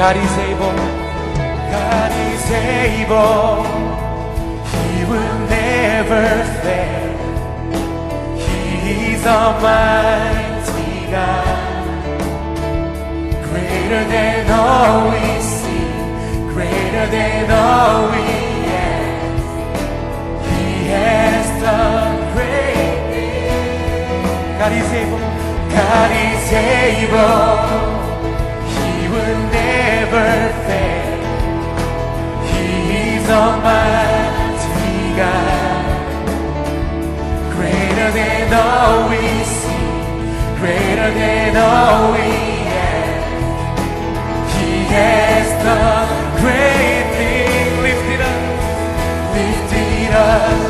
God is able. God is able. He will never fail. He is Almighty God. Greater than all we see. Greater than all we ask. He has done great things. God is able. God is able. Almighty greater than all we see, greater than all we have. He has the great things. lifted up, up.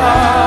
God.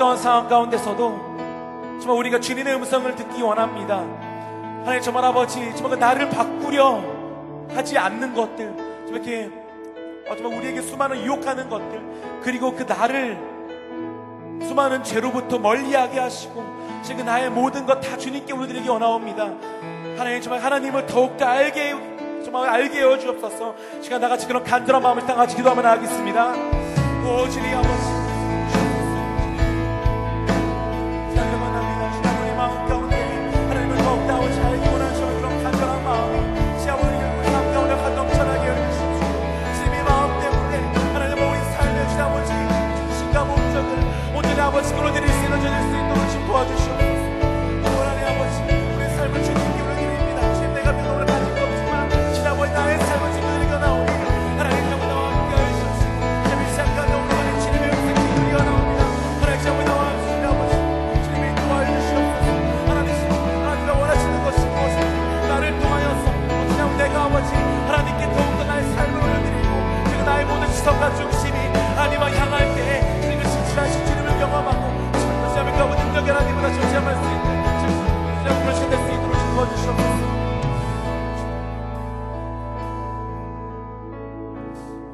어떤 상황 가운데서도 정말 우리가 주님의 음성을 듣기 원합니다. 하나님 정말 아버지 정말 그 나를 바꾸려 하지 않는 것들 정말 이렇게 어, 정말 우리에게 수많은 유혹하는 것들 그리고 그 나를 수많은 죄로부터 멀리하게 하시고 지금 나의 모든 것 다 주님께 우리들에게 원하옵니다. 하나님 정말 하나님을 더욱더 알게 정말 알게 해어 주옵소서. 시간 나같이 그런 간절한 마음을 향하지 기도하며 나가겠습니다. 오 주님 아버지. 하나님보다 존재할 수 있는 주님 그러신 될수 있도록 도와주시옵소서.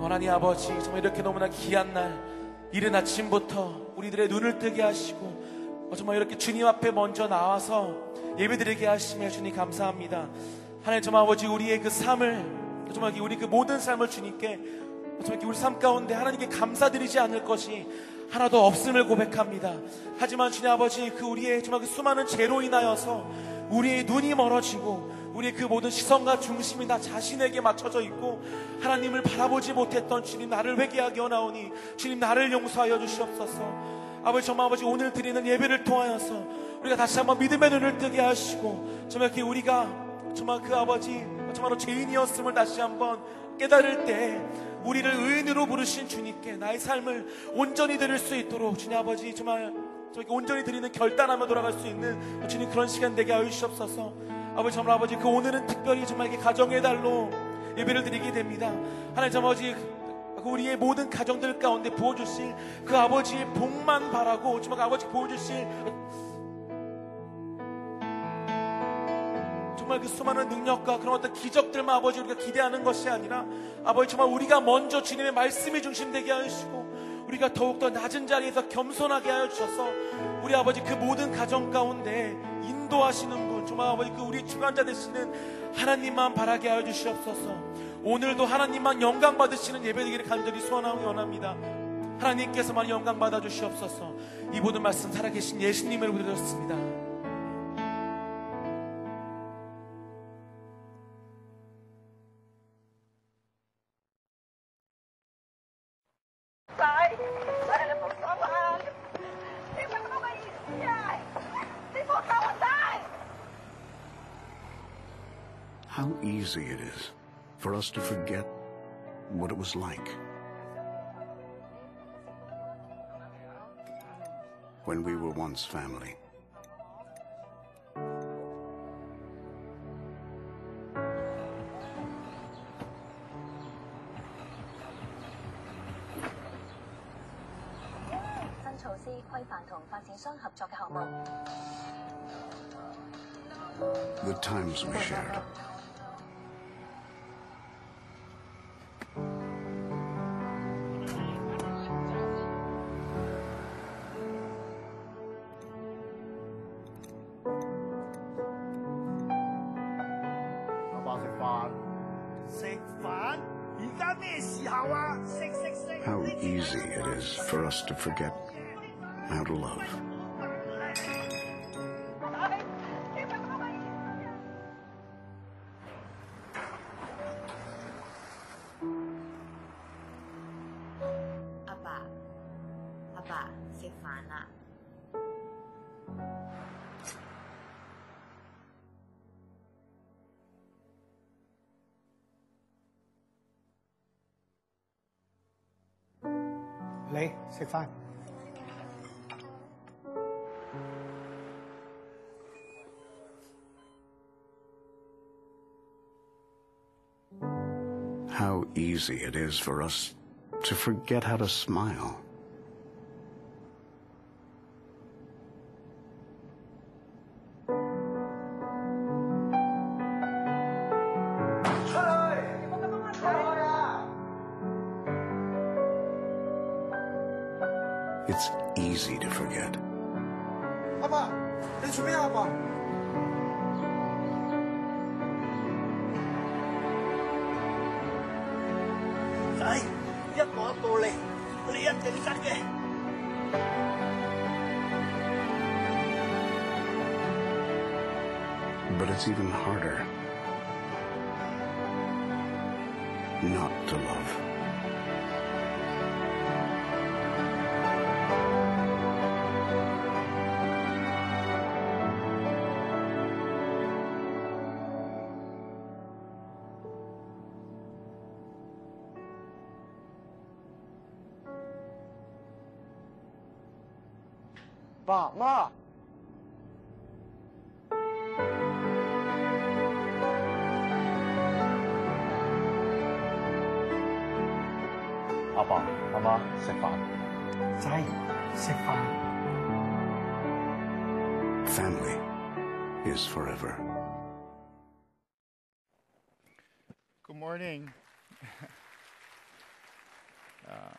하나님 아버지 정말 이렇게 너무나 귀한 날 이른 아침부터 우리들의 눈을 뜨게 하시고 어, 정말 이렇게 주님 앞에 먼저 나와서 예배드리게 하시며 주님 감사합니다 하나님 정말 아버지 우리의 그 삶을 정말 우리 그 모든 삶을 주님께 정말 우리 삶 가운데 하나님께 감사드리지 않을 것이 하나도 없음을 고백합니다. 하지만 주님 아버지 그 우리의 정말 그 수많은 죄로 인하여서 우리의 눈이 멀어지고 우리의 그 모든 시선과 중심이 나 자신에게 맞춰져 있고 하나님을 바라보지 못했던 주님 나를 회개하게 원하오니 주님 나를 용서하여 주시옵소서. 아버지 정말 아버지 오늘 드리는 예배를 통하여서 우리가 다시 한번 믿음의 눈을 뜨게 하시고 정말 이렇게 우리가 정말 그 아버지 정말로 죄인이었음을 다시 한번 깨달을 때 우리를 의인으로 부르신 주님께 나의 삶을 온전히 드릴 수 있도록 주님 아버지 정말 저기 온전히 드리는 결단하며 돌아갈 수 있는 주님 그런 시간 되게 하여 주시옵소서. 아버지 정말 아버지 그 오늘은 특별히 정말 이게 가정의 달로 예배를 드리게 됩니다. 하나님 아버지 그 우리의 모든 가정들 가운데 부어주실 그 아버지의 복만 바라고 정말 그 아버지 부어주실 정말 그 수많은 능력과 그런 어떤 기적들만 아버지 우리가 기대하는 것이 아니라 아버지 정말 우리가 먼저 주님의 말씀이 중심되게 하시고 우리가 더욱더 낮은 자리에서 겸손하게 하여 주셔서 우리 아버지 그 모든 가정 가운데 인도하시는 분 정말 아버지 그 우리 주관자 되시는 하나님만 바라게 하여 주시옵소서. 오늘도 하나님만 영광 받으시는 예배되기를 간절히 소원하고 원합니다. 하나님께서만 영광 받아 주시옵소서. 이 모든 말씀 살아계신 예수님을 부르셨습니다 easy it is for us to forget what it was like when we were once family.《to forget how to love. 嚟食飯。 How easy it is for us to forget how to smile. easy to forget. Papa, it's me, Papa. But it's even harder not to love.爸媽， 阿爸、阿媽食飯。仔食飯。 Family is forever. Good morning. uh,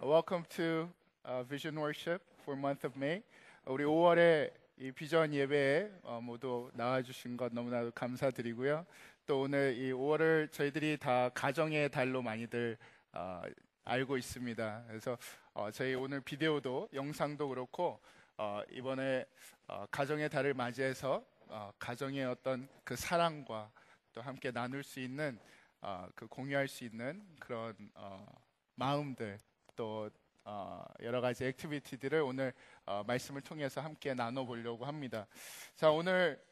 welcome to uh, Vision Worship For month of May. 우리 5월에 이 비전 예배에 어, 모두 나와주신 것 너무나도 감사드리고요. 또 오늘 이 5월을 저희들이 다 가정의 달로 많이들 어, 알고 있습니다. 그래서 어, 저희 오늘 비디오도 영상도 그렇고 어, 이번에 어, 가정의 달을 맞이해서 어, 가정의 어떤 그 사랑과 또 함께 나눌 수 있는 어, 그 공유할 수 있는 그런 어, 마음들 또 어, 여러 가지 activity들을 오늘 어, 말씀을 통해서 함께 나눠보려고 합니다. 자 오늘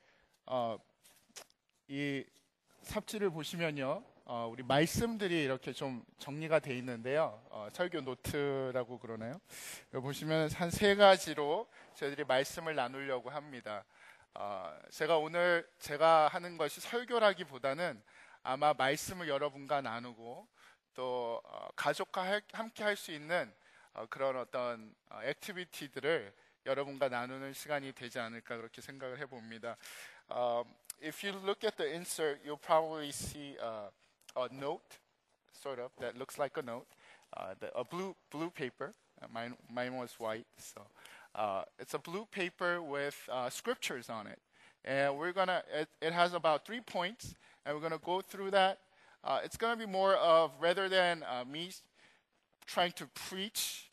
어, 이 삽지를 보시면요. 어, 우리 말씀들이 이렇게 좀 정리가 돼 있는데요. 어, 설교 노트라고 그러나요? 보시면 한 세 가지로 저희들이 말씀을 나누려고 합니다. 어, 제가 오늘 제가 하는 것이 설교라기보다는 아마 말씀을 여러분과 나누고 또 어, 가족과 할- 함께 할 수 있는 어, 그런 어떤 어, 액티비티들을 여러분과 나누는 시간이 되지 않을까 그렇게 생각을 해봅니다. Um, if you look at the insert, you'll probably see uh, a note, sort of, that looks like a note, uh, the, a blue blue paper. Uh, mine mine was white, so uh, it's a blue paper with uh, scriptures on it, and we're gonna. It, it has about three points, and we're gonna go through that. Uh, it's gonna be more of rather than uh, me trying to preach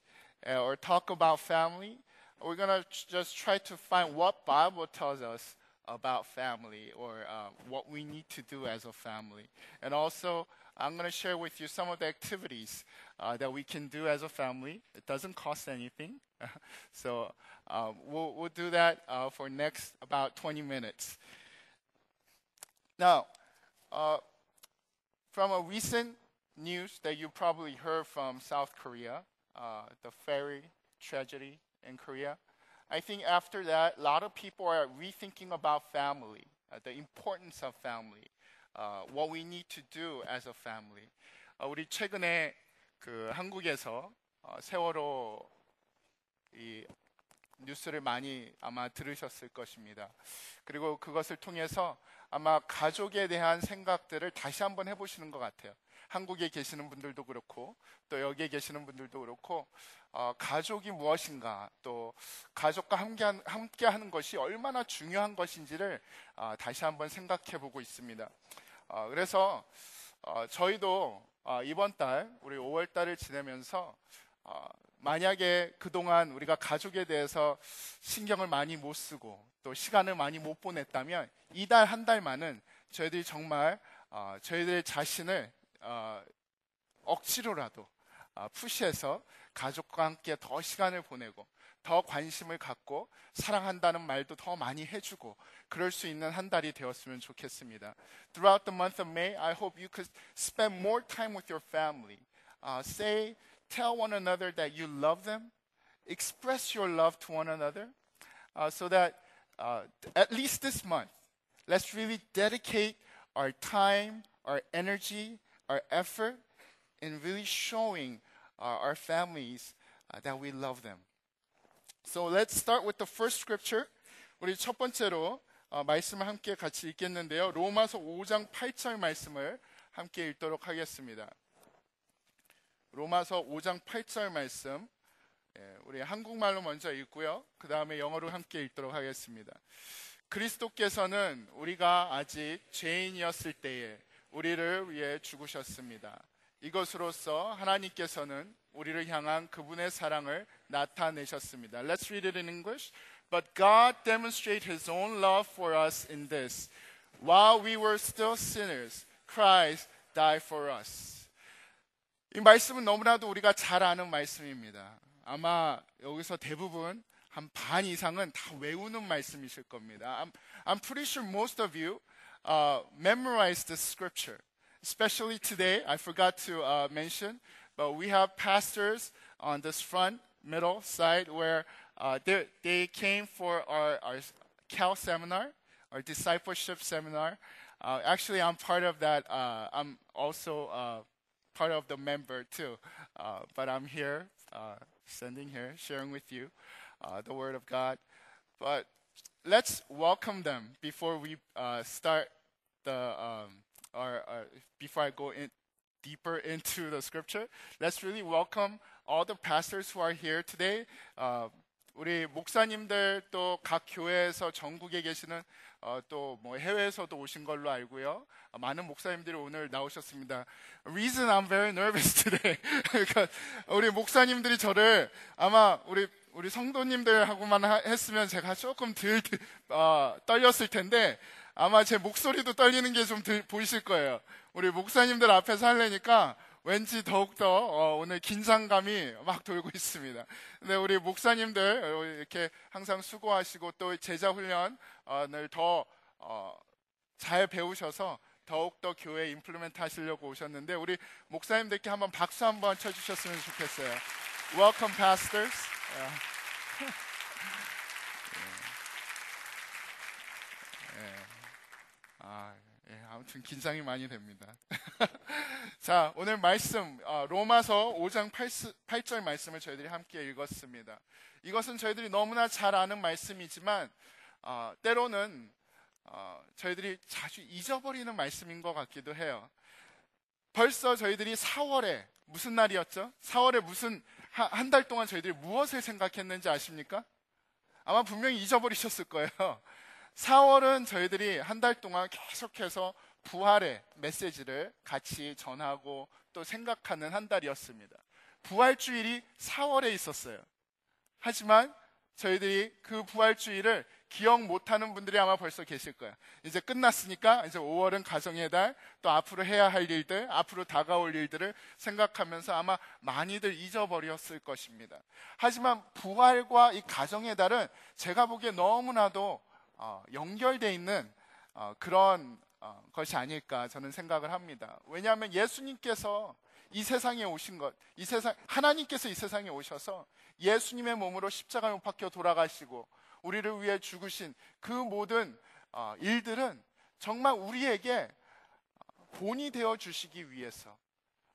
uh, or talk about family, we're gonna ch- just try to find what Bible tells us about family or uh, what we need to do as a family. And also, I'm gonna share with you some of the activities uh, that we can do as a family. It doesn't cost anything, so um, we'll we'll do that uh, for next about 20 minutes. Now, uh, from a recent news that you probably heard from South Korea, uh, the ferry tragedy in Korea. I think after that, a lot of people are rethinking about family, uh, the importance of family, uh, what we need to do as a family. 어, 우리 최근에 그 한국에서 어, 세월호 이 뉴스를 많이 아마 들으셨을 것입니다. 그리고 그것을 통해서 아마 가족에 대한 생각들을 다시 한번 해보시는 것 같아요. 한국에 계시는 분들도 그렇고 또 여기에 계시는 분들도 그렇고 어, 가족이 무엇인가 또 가족과 함께한, 함께 하는 것이 얼마나 중요한 것인지를 어, 다시 한번 생각해 보고 있습니다. 어, 그래서 어, 저희도 어, 이번 달 우리 5월 달을 지내면서 어, 만약에 그동안 우리가 가족에 대해서 신경을 많이 못 쓰고 또 시간을 많이 못 보냈다면 이달 한 달만은 저희들이 정말 어, 저희들 자신을 어, 억지로라도 어, 푸시해서 가족과 함께 더 시간을 보내고 더 관심을 갖고 사랑한다는 말도 더 많이 해주고 그럴 수 있는 한 달이 되었으면 좋겠습니다. Throughout the month of May, I hope you could spend more time with your family. Uh, say, tell one another that you love them. Express your love to one another, uh, so that uh, at least this month, let's really dedicate our time, our energy, our effort in really showing uh, our families uh, that we love them. So let's start with the first scripture. 우리 첫 번째로 어, 말씀을 함께 같이 읽겠는데요. 로마서 5장 8절 말씀을 함께 읽도록 하겠습니다. 로마서 5장 8절 말씀. 예, 우리 한국말로 먼저 읽고요. 그 다음에 영어로 함께 읽도록 하겠습니다. 그리스도께서는 우리가 아직 죄인이었을 때에 우리를 위해 죽으셨습니다. 이것으로써 하나님께서는 우리를 향한 그분의 사랑을 나타내셨습니다. Let's read it in English. But God demonstrated his own love for us in this. While we were still sinners, Christ died for us. 이 말씀은 너무나도 우리가 잘 아는 말씀입니다. 아마 여기서 대부분 한 반 이상은 다 외우는 말씀이실 겁니다. I'm, I'm pretty sure most of you uh, memorized the scripture. Especially today, I forgot to uh, mention, but we have pastors on this front, middle side where uh, they, they came for our, our CAL seminar, our discipleship seminar. Uh, actually, I'm part of that. Uh, I'm also uh, part of the member too. Uh, but I'm here, uh, standing here, sharing with you uh, the Word of God. But let's welcome them before we uh, start the um, or, or before I go in deeper into the scripture. Let's really welcome all the pastors who are here today. Uh, 우리 목사님들 또 각 교회에서 전국에 계시는 어, 또뭐 해외에서도 오신 걸로 알고요. 어, 많은 목사님들이 오늘 나오셨습니다. Reason I'm very nervous today. 그러니까 우리 목사님들이 저를 아마 우리 우리 성도님들하고만 하- 했으면 제가 조금 덜 어, 떨렸을 텐데 아마 제 목소리도 떨리는 게 좀 보이실 거예요. 우리 목사님들 앞에서 하려니까 왠지 더욱더 어, 오늘 긴장감이 막 돌고 있습니다. 근데 우리 목사님들 어, 이렇게 항상 수고하시고 또 제자 훈련을 더 어, 잘 배우셔서 더욱더 교회 임플리멘트 하시려고 오셨는데 우리 목사님들께 한번 박수 한번 쳐주셨으면 좋겠어요. Welcome, pastors. 예. 예. 아, 예, 아무튼 긴장이 많이 됩니다. 자, 오늘 말씀 어, 로마서 5장 8, 절 말씀을 저희들이 함께 읽었습니다. 이것은 저희들이 너무나 잘 아는 말씀이지만 어, 때로는 어, 저희들이 자주 잊어버리는 말씀인 것 같기도 해요. 벌써 저희들이 4월에 무슨 날이었죠? 4월에 무슨 한 달 동안 저희들이 무엇을 생각했는지 아십니까? 아마 분명히 잊어버리셨을 거예요. 4월은 저희들이 한 달 동안 계속해서 부활의 메시지를 같이 전하고 또 생각하는 한 달이었습니다. 부활주일이 4월에 있었어요. 하지만 저희들이 그 부활주일을 기억 못하는 분들이 아마 벌써 계실 거예요. 이제 끝났으니까 이제 5월은 가정의 달, 또 앞으로 해야 할 일들, 앞으로 다가올 일들을 생각하면서 아마 많이들 잊어버렸을 것입니다. 하지만 부활과 이 가정의 달은 제가 보기에 너무나도 어, 연결되어 있는 어, 그런 어, 것이 아닐까 저는 생각을 합니다. 왜냐하면 예수님께서 이 세상에 오신 것, 이 세상 하나님께서 이 세상에 오셔서 예수님의 몸으로 십자가에 못 박혀 돌아가시고 우리를 위해 죽으신 그 모든 어, 일들은 정말 우리에게 본이 되어 주시기 위해서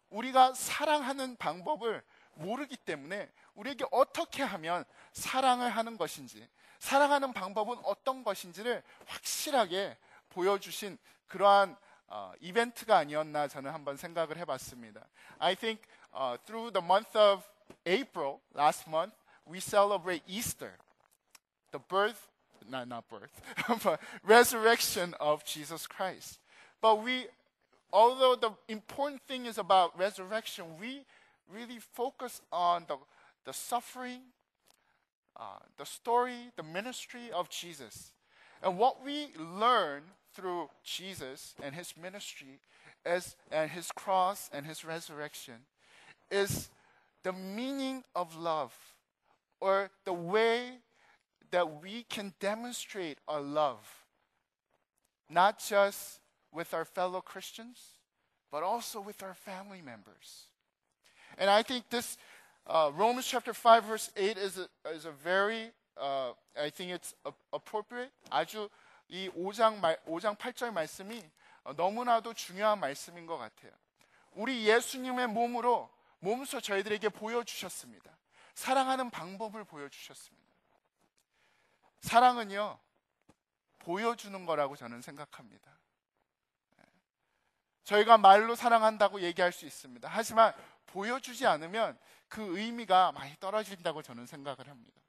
우리가 사랑하는 방법을 모르기 때문에 우리에게 어떻게 하면 사랑을 하는 것인지 사랑하는 방법은 어떤 것인지를 확실하게 보여주신 그러한 어, 이벤트가 아니었나 저는 한번 생각을 해봤습니다. I think uh, through the month of April last month we celebrate Easter. The birth, not, not birth, but resurrection of Jesus Christ. But we although the important thing is about resurrection, we really focus on the, the suffering, uh, the story, the ministry of Jesus. And what we learn through Jesus and his ministry is, and his cross and his resurrection is the meaning of love or the way that we can demonstrate our love, not just with our fellow Christians, but also with our family members. And I think this uh, Romans chapter 5 verse 8 is a, is a very uh, I think it's a- appropriate 아주 이 5장 말, 5장 8절 말씀이 어, 너무나도 중요한 말씀인 것 같아요. 우리 예수님의 몸으로 몸소 저희들에게 보여주셨습니다. 사랑하는 방법을 보여주셨습니다. 사랑은요, 보여주는 거라고 저는 생각합니다. 예. 저희가 말로 사랑한다고 얘기할 수 있습니다. 하지만 보여주지 않으면 그 의미가 많이 떨어진다고 저는 생각을 합니다.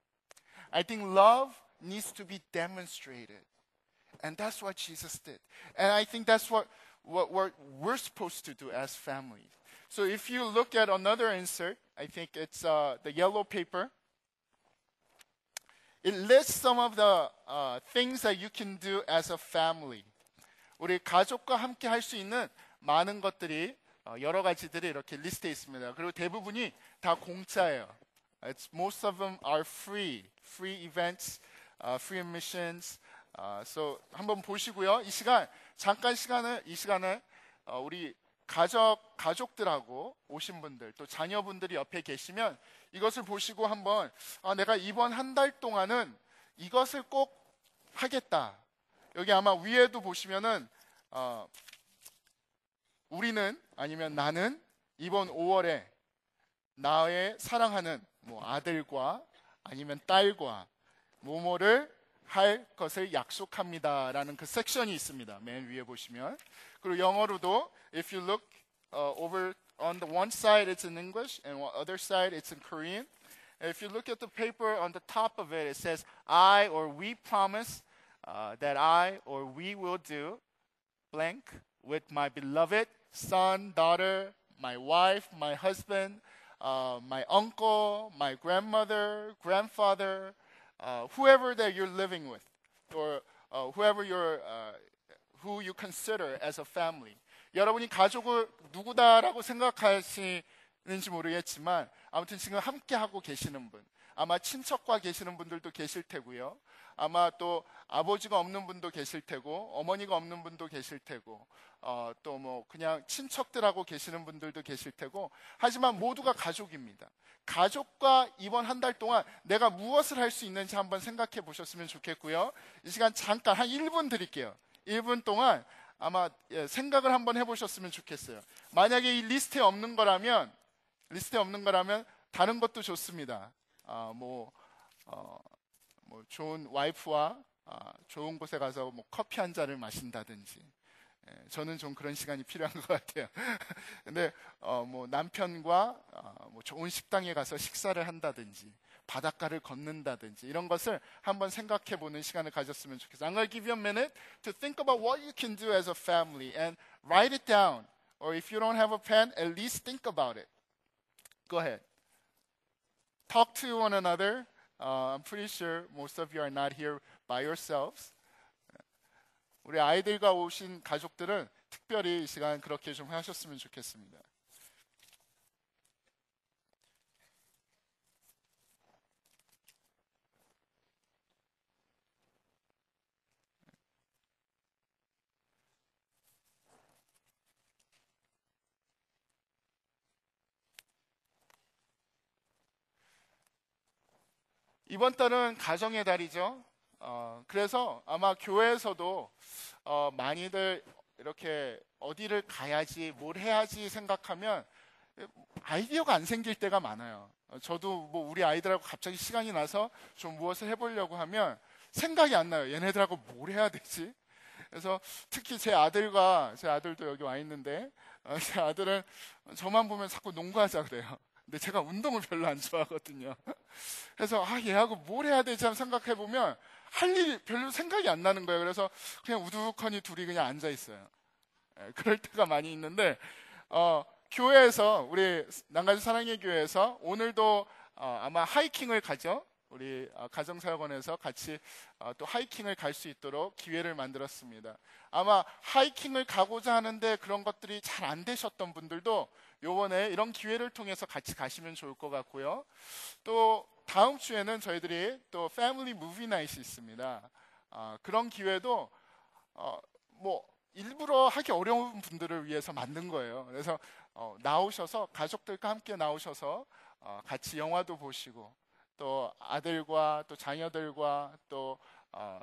I think love needs to be demonstrated. And that's what Jesus did. And I think that's what, what, what we're supposed to do as families. So if you look at another insert, I think it's uh, the yellow paper. It lists some of the uh, things that you can do as a family. 우리 가족과 함께 할 수 있는 많은 것들이 어, 여러 가지들이 이렇게 리스트에 있습니다. 그리고 대부분이 다 공짜예요. It's, most of them are free, free events, uh, free admissions. Uh, so 한번 보시고요. 이 시간 잠깐 시간을 이 시간을 어, 우리 가족 가족들하고 오신 분들 또 자녀분들이 옆에 계시면 이것을 보시고 한번 아, 내가 이번 한 달 동안은 이것을 꼭 하겠다. 여기 아마 위에도 보시면은 어, 우리는 아니면 나는 이번 5월에 나의 사랑하는 뭐 아들과 아니면 딸과 모모를 할 것을 약속합니다라는 그 섹션이 있습니다. 맨 위에 보시면 그리고 영어로도 if you look uh, over on the one side it's in English and on the other side it's in Korean. If you look at the paper on the top of it, it says I or we promise uh, that I or we will do blank with my beloved son, daughter, my wife, my husband, uh, my uncle, my grandmother, grandfather, uh, whoever that you're living with, or uh, whoever you're, uh, who you consider as a family. 여러분이 가족을 누구다라고 생각하시는지 모르겠지만 아무튼 지금 함께 하고 계시는 분, 아마 친척과 계시는 분들도 계실 테고요. 아마 또 아버지가 없는 분도 계실 테고 어머니가 없는 분도 계실 테고 어, 또 뭐 그냥 친척들하고 계시는 분들도 계실 테고 하지만 모두가 가족입니다. 가족과 이번 한 달 동안 내가 무엇을 할 수 있는지 한번 생각해 보셨으면 좋겠고요. 이 시간 잠깐 한 1분 드릴게요. 1분 동안 아마 예, 생각을 한번 해보셨으면 좋겠어요. 만약에 이 리스트에 없는 거라면 리스트에 없는 거라면 다른 것도 좋습니다. 아, 뭐, 어, 뭐 좋은 와이프와 아, 좋은 곳에 가서 뭐 커피 한 잔을 마신다든지 예, 저는 좀 그런 시간이 필요한 것 같아요. 근데 어, 뭐 남편과 어, 뭐 좋은 식당에 가서 식사를 한다든지 바닷가를 걷는다든지 이런 것을 한번 생각해 보는 시간을 가졌으면 좋겠어요. I'm going to give you a minute to think about what you can do as a family and write it down. Or if you don't have a pen, at least think about it. Go ahead. Talk to one another. Uh, I'm pretty sure most of you are not here by yourselves. 우리 아이들과 오신 가족들은 특별히 이 시간 그렇게 좀 하셨으면 좋겠습니다. 이번 달은 가정의 달이죠. 어, 그래서 아마 교회에서도 어, 많이들 이렇게 어디를 가야지, 뭘 해야지 생각하면 아이디어가 안 생길 때가 많아요. 어, 저도 뭐 우리 아이들하고 갑자기 시간이 나서 좀 무엇을 해보려고 하면 생각이 안 나요. 얘네들하고 뭘 해야 되지? 그래서 특히 제 아들과 제 아들도 여기 와 있는데 어, 제 아들은 저만 보면 자꾸 농구하자 그래요. 근데 제가 운동을 별로 안 좋아하거든요. 그래서 아 얘하고 뭘 해야 되지 생각해 보면 할 일이 별로 생각이 안 나는 거예요. 그래서 그냥 우두커니 둘이 그냥 앉아 있어요. 예, 그럴 때가 많이 있는데 어, 교회에서 우리 난가주 사랑의 교회에서 오늘도 어, 아마 하이킹을 가죠. 우리 어, 가정사역원에서 같이 어, 또 하이킹을 갈 수 있도록 기회를 만들었습니다. 아마 하이킹을 가고자 하는데 그런 것들이 잘 안 되셨던 분들도 요번에 이런 기회를 통해서 같이 가시면 좋을 것 같고요. 또 다음 주에는 저희들이 또 패밀리 무비 나잇이 있습니다. 어, 그런 기회도 어, 뭐 일부러 하기 어려운 분들을 위해서 만든 거예요. 그래서 어, 나오셔서 가족들과 함께 나오셔서 어, 같이 영화도 보시고 또 아들과 또 자녀들과 또 어,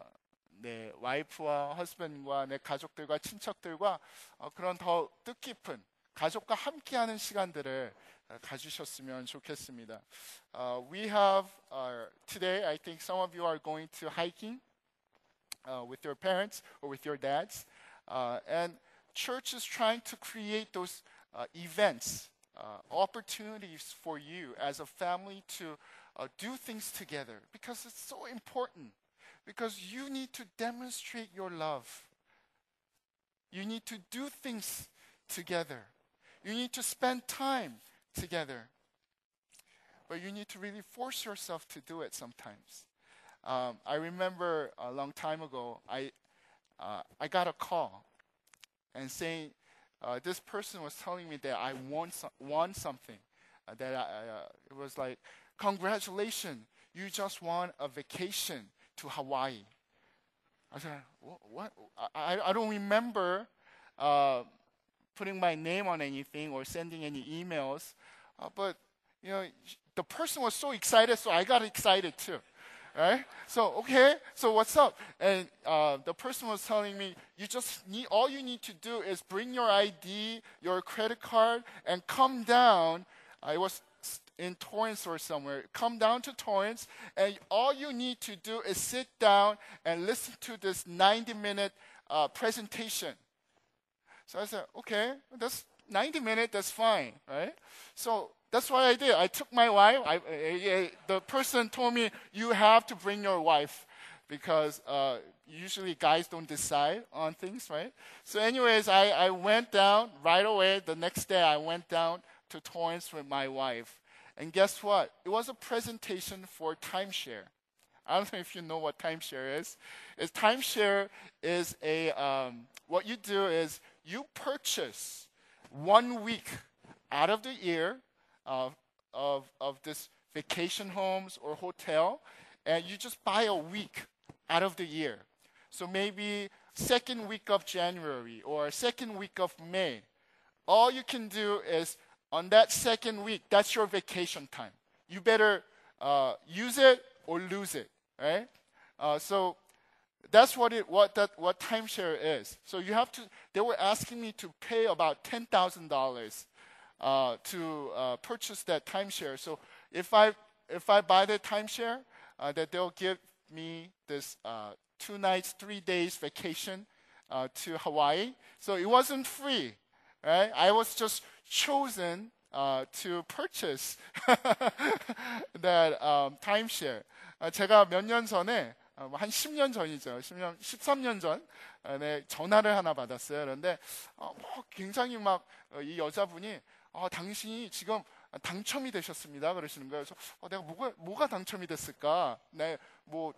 내 와이프와 허스밴과 내 가족들과 친척들과 어, 그런 더 뜻깊은 가족과 함께하는 시간들을 어, 가주셨으면 좋겠습니다. Uh, we have uh, today. I think some of you are going to hiking uh, with your parents or with your dads, uh, and church is trying to create those uh, events, uh, opportunities for you as a family to uh, do things together because it's so important. Because you need to demonstrate your love. You need to do things together. You need to spend time together. But you need to really force yourself to do it sometimes. Um, I remember a long time ago, I, uh, I got a call and saying, uh, this person was telling me that I won, so- something. Uh, that I, uh, it was like, congratulations, you just won a vacation to Hawaii. I said, what? what? I, I- don't remember uh, putting my name on anything or sending any emails. Uh, but, you know, the person was so excited, so I got excited too. Right? So, okay, so what's up? And uh, the person was telling me, you just need, all you need to do is bring your ID, your credit card, and come down. I was in Torrance or somewhere. Come down to Torrance, and all you need to do is sit down and listen to this 90 minute uh, presentation. So I said, okay, that's 90 minutes, that's fine, right? So that's what I did. I took my wife. I, I- I- the person told me, you have to bring your wife because uh, usually guys don't decide on things, right? So, anyways, I, I went down right away. The next day, I went down to Torrance with my wife. And guess what? It was a presentation for timeshare. I don't know if you know what timeshare is. Timeshare is a um, what you do is you purchase one week out of the year of of of this vacation homes or hotel, and you just buy a week out of the year. So maybe second week of January or second week of May. All you can do is on that second week, that's your vacation time. You better uh, use it or lose it, right? Uh, so that's what it what that what timeshare is. So you have to. They were asking me to pay about ten thousand dollars uh, to uh, purchase that timeshare. So if I if I buy the timeshare, uh, that they'll give me this uh, two nights, three days vacation to Hawaii. So it wasn't free, right? I was just chosen uh, to purchase that um, timeshare. 아, 제가 몇 년 전에 어, 한 10년 전이죠. 10년, 13년 전 어, 네, 전화를 하나 받았어요. 그런데 어, 뭐 굉장히 막 이 여자분이 어, 당신이 지금 당첨이 되셨습니다. 그러시는 거예요. 그래서 어, 내가 뭐가 뭐가 당첨이 됐을까? 네, 뭐뭐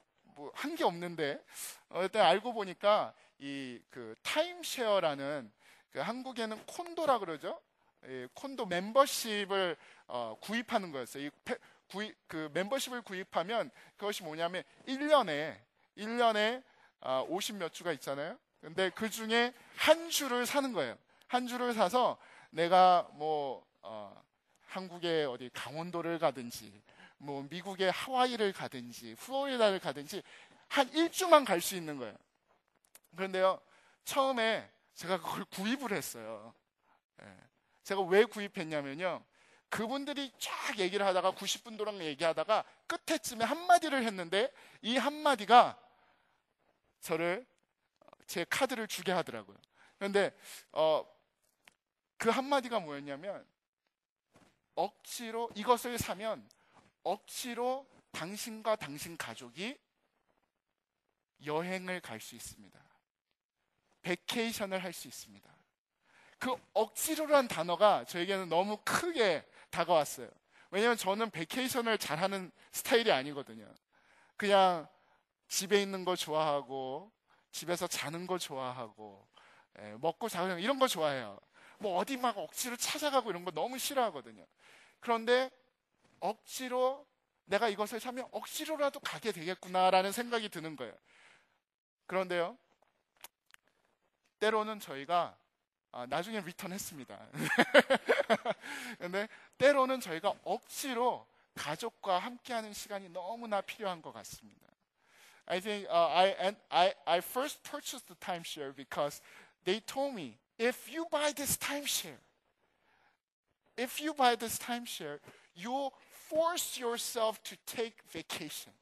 한 게 없는데 어, 일단 알고 보니까 이 그 타임쉐어라는 그 한국에는 콘도라 그러죠. 이 콘도 멤버십을 어, 구입하는 거였어요. 이 페- 구입, 그 멤버십을 구입하면 그것이 뭐냐면 1년에 1년에 아, 50몇 주가 있잖아요. 근데 그 중에 한 주를 사는 거예요. 한 주를 사서 내가 뭐 어, 한국의 어디 강원도를 가든지 뭐 미국의 하와이를 가든지 플로리다를 가든지 한 일주만 갈 수 있는 거예요. 그런데요, 처음에 제가 그걸 구입을 했어요. 예. 제가 왜 구입했냐면요. 그분들이 쫙 얘기를 하다가 90분 동안 얘기하다가 끝에쯤에 한마디를 했는데 이 한마디가 저를 제 카드를 주게 하더라고요. 그런데 어, 그 한마디가 뭐였냐면 억지로 이것을 사면 억지로 당신과 당신 가족이 여행을 갈 수 있습니다. vacation을 할 수 있습니다. 그 억지로란 단어가 저에게는 너무 크게 다가왔어요. 왜냐면 저는 vacation을 잘하는 스타일이 아니거든요. 그냥 집에 있는 거 좋아하고 집에서 자는 거 좋아하고 예, 먹고 자고 이런 거 좋아해요. 뭐 어디 막 억지로 찾아가고 이런 거 너무 싫어하거든요. 그런데 억지로 내가 이것을 사면 억지로라도 가게 되겠구나라는 생각이 드는 거예요. 그런데요, 때로는 저희가 아, 나중에 리턴했습니다. 근데 때로는 저희가 억지로 가족과 함께하는 시간이 너무나 필요한 것 같습니다. I think uh, I, and I, I first purchased the timeshare because they told me if you buy this timeshare, if you buy this timeshare, you'll force yourself to take vacation.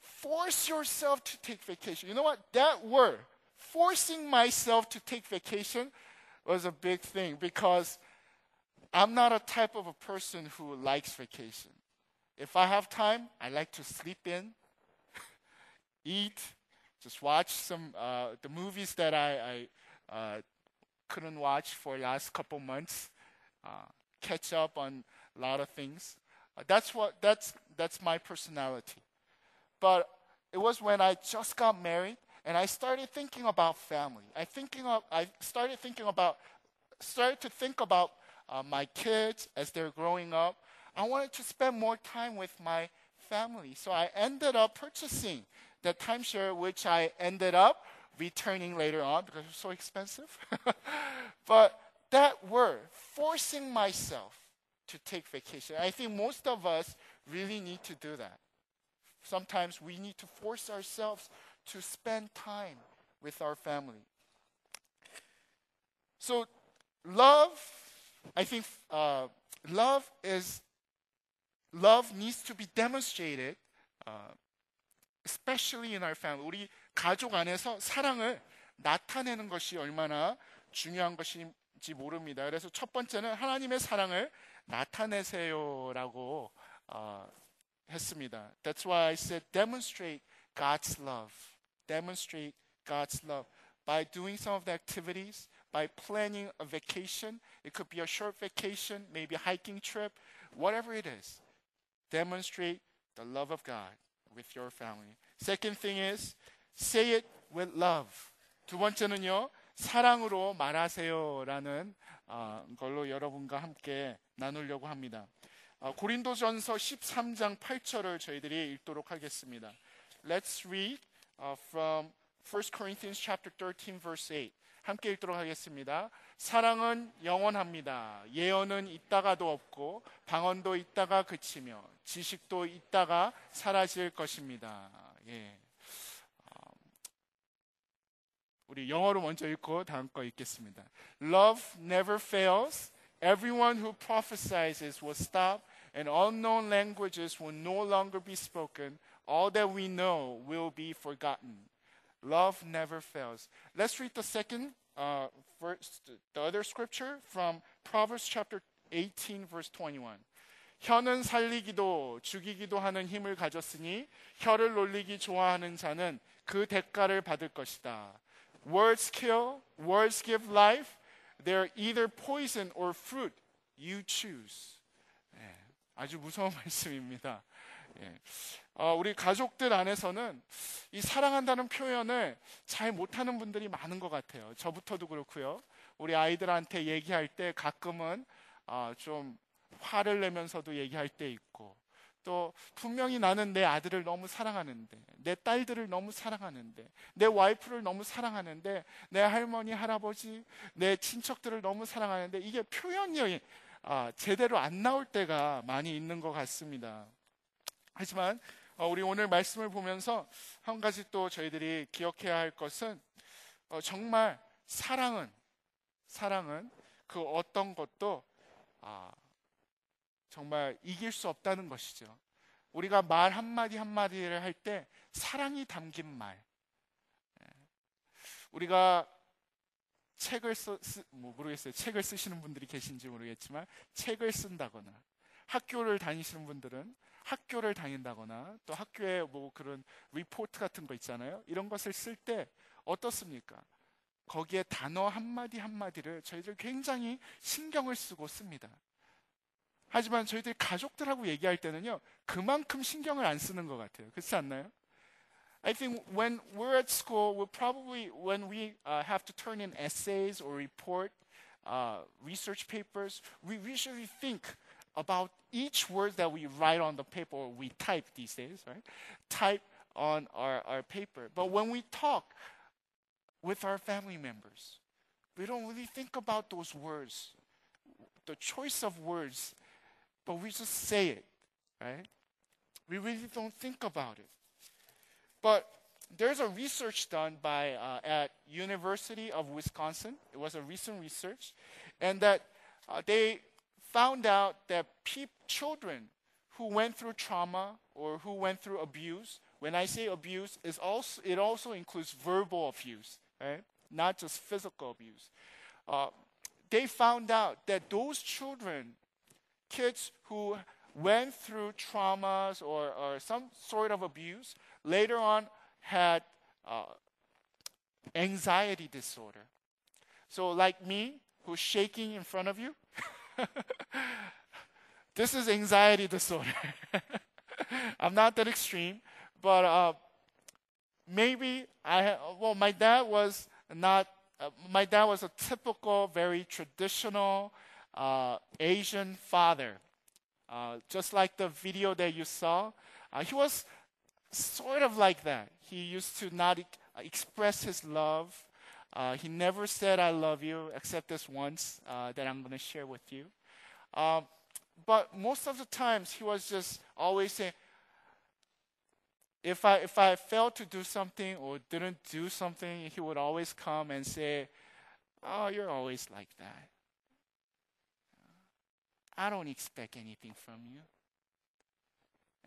Force yourself to take vacation. You know what? That word, forcing myself to take vacation, was a big thing because I'm not a type of a person who likes vacation. If I have time, I like to sleep in, eat, just watch some uh, the movies that I, I uh, couldn't watch for last couple months, uh, catch up on a lot of things. Uh, that's what that's that's my personality. But it was when I just got married and I started thinking about family. I thinking of, I started thinking about started to think about uh, my kids as they're growing up. I wanted to spend more time with my family, so I ended up purchasing the timeshare, which I ended up returning later on because it was so expensive. but that word, forcing myself to take vacation, I think most of us really need to do that. Sometimes we need to force ourselves to spend time with our family. So, love, I think, uh, love is love needs to be demonstrated, uh, especially in our family. 우리 가족 안에서 사랑을 나타내는 것이 얼마나 중요한 것인지 모릅니다. 그래서 첫 번째는 하나님의 사랑을 나타내세요라고 어, 했습니다. That's why I said demonstrate God's love. Demonstrate God's love by doing some of the activities, by planning a vacation. It could be a short vacation, maybe a hiking trip, whatever it is. Demonstrate the love of God with your family. Second thing is say it with love. 두 번째는요. 사랑으로 말하세요라는 어, 걸로 여러분과 함께 나누려고 합니다. 어, 고린도전서 13장 8절을 저희들이 읽도록 하겠습니다. Let's read uh, from 1 Corinthians chapter 13 verse 8. 함께 읽도록 하겠습니다. 사랑은 영원합니다. 예언은 있다가도 없고 방언도 있다가 그치며 지식도 있다가 사라질 것입니다. 예. 어, 우리 영어로 먼저 읽고 다음 거 읽겠습니다. Love never fails. Everyone who prophesies will stop, and unknown languages will no longer be spoken. All that we know will be forgotten. Love never fails. Let's read the second, uh, verse, the other scripture from Proverbs chapter 18, verse 21. 혀는 살리기도 죽이기도 하는 힘을 가졌으니 혀를 놀리기 좋아하는 자는 그 대가를 받을 것이다. Words kill, words give life. They're either poison or fruit. You choose. 예, 아주 무서운 말씀입니다. 예. 어, 우리 가족들 안에서는 이 사랑한다는 표현을 잘 못하는 분들이 많은 것 같아요. 저부터도 그렇고요. 우리 아이들한테 얘기할 때 가끔은 어, 좀 화를 내면서도 얘기할 때 있고 또 분명히 나는 내 아들을 너무 사랑하는데 내 딸들을 너무 사랑하는데 내 와이프를 너무 사랑하는데 내 할머니 할아버지 내 친척들을 너무 사랑하는데 이게 표현이 아, 제대로 안 나올 때가 많이 있는 것 같습니다. 하지만 어, 우리 오늘 말씀을 보면서 한 가지 또 저희들이 기억해야 할 것은 어, 정말 사랑은 사랑은 그 어떤 것도 아, 정말 이길 수 없다는 것이죠. 우리가 말 한마디 한마디를 할 때 사랑이 담긴 말. 예. 우리가 책을 써, 쓰, 뭐 모르겠어요. 책을 쓰시는 분들이 계신지 모르겠지만 책을 쓴다거나 학교를 다니시는 분들은 학교를 다닌다거나 또 학교에 뭐 그런 리포트 같은 거 있잖아요. 이런 것을 쓸 때 어떻습니까? 거기에 단어 한마디 한마디를 저희들 굉장히 신경을 쓰고 씁니다. 하지만 저희들 가족들하고 얘기할 때는요, 그만큼 신경을 안 쓰는 것 같아요. 그렇지 않나요? I think when we're at school, we'll probably, when we uh, have to turn in essays or report uh, research papers, we usually think about each word that we write on the paper or we type these days, right? Type on our, our paper. But when we talk with our family members, we don't really think about those words, the choice of words, but we just say it, right? We really don't think about it. But there's a research done by uh, at University of Wisconsin. It was a recent research, and that uh, they found out that peop children who went through trauma or who went through abuse. When I say abuse, also it also includes verbal abuse, right? Not just physical abuse. Uh, they found out that those children, kids who went through traumas or, or some sort of abuse, later on had uh, anxiety disorder. So, like me, who's shaking in front of you, this is anxiety disorder. I'm not that extreme, but uh, maybe I. Well, my dad was not. Uh, my dad was a typical, very traditional uh, Asian father. Uh, just like the video that you saw, uh, he was sort of like that. He used to not e- express his love. Uh, he never said, I love you, except this once uh, that I'm going to share with you. Um, but most of the times, he was just always saying, if I, if I failed to do something or didn't do something, he would always come and say, Oh, you're always like that. I don't expect anything from you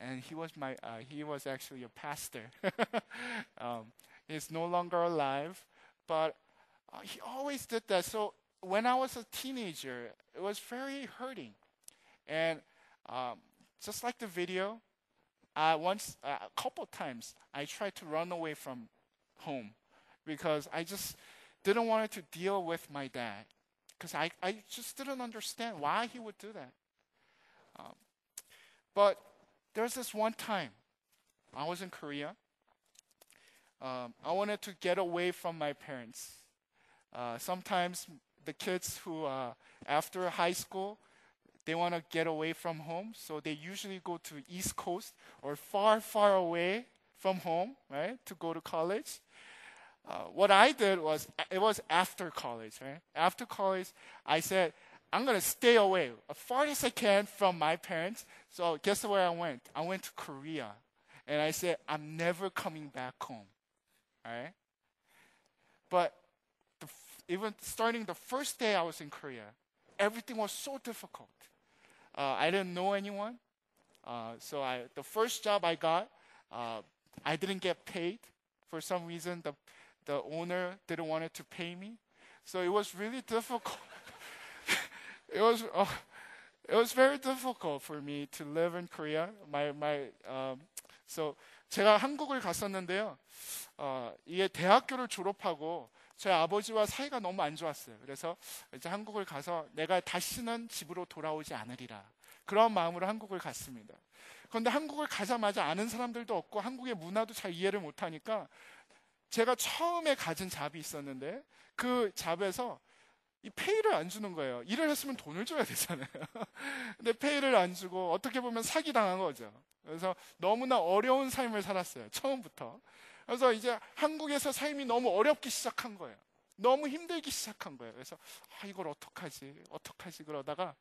and he was my uh, he was actually a pastor. um, he's no longer alive, but uh, he always did that. So when I was a teenager, it was very hurting, and um, just like the video, I once uh, a couple times I tried to run away from home because I just didn't want to deal with my dad because I, I just didn't understand why he would do that. Um, but there's this one time I was in Korea. Um, I wanted to get away from my parents. Uh, sometimes the kids who, uh, after high school, they want to get away from home, so they usually go to East Coast or far, far away from home, right, to go to college. Uh, what I did was, it was after college, right? After college, I said, I'm going to stay away as far as I can from my parents. So guess where I went? I went to Korea. And I said, I'm never coming back home. But the, even starting the first day I was in Korea, everything was so difficult. Uh, I didn't know anyone. Uh, so I, the first job I got, uh, I didn't get paid. For some reason, the, the owner didn't want it to pay me. So it was really difficult. it was uh, it was very difficult for me to live in Korea. My my um, so 제가 한국을 갔었는데요. 어, 이게 대학교를 졸업하고 저희 아버지와 사이가 너무 안 좋았어요. 그래서 이제 한국을 가서 내가 다시는 집으로 돌아오지 않으리라. 그런 마음으로 한국을 갔습니다. 그런데 한국을 가자마자 아는 사람들도 없고 한국의 문화도 잘 이해를 못하니까 제가 처음에 가진 잡이 있었는데 그 잡에서 이 페이를 안 주는 거예요. 일을 했으면 돈을 줘야 되잖아요. 근데 페이를 안 주고 어떻게 보면 사기 당한 거죠. 그래서 너무나 어려운 삶을 살았어요. 처음부터. 그래서 이제 한국에서 삶이 너무 어렵기 시작한 거예요. 너무 힘들기 시작한 거예요. 그래서 아, 이걸 어떡하지? 어떡하지? 그러다가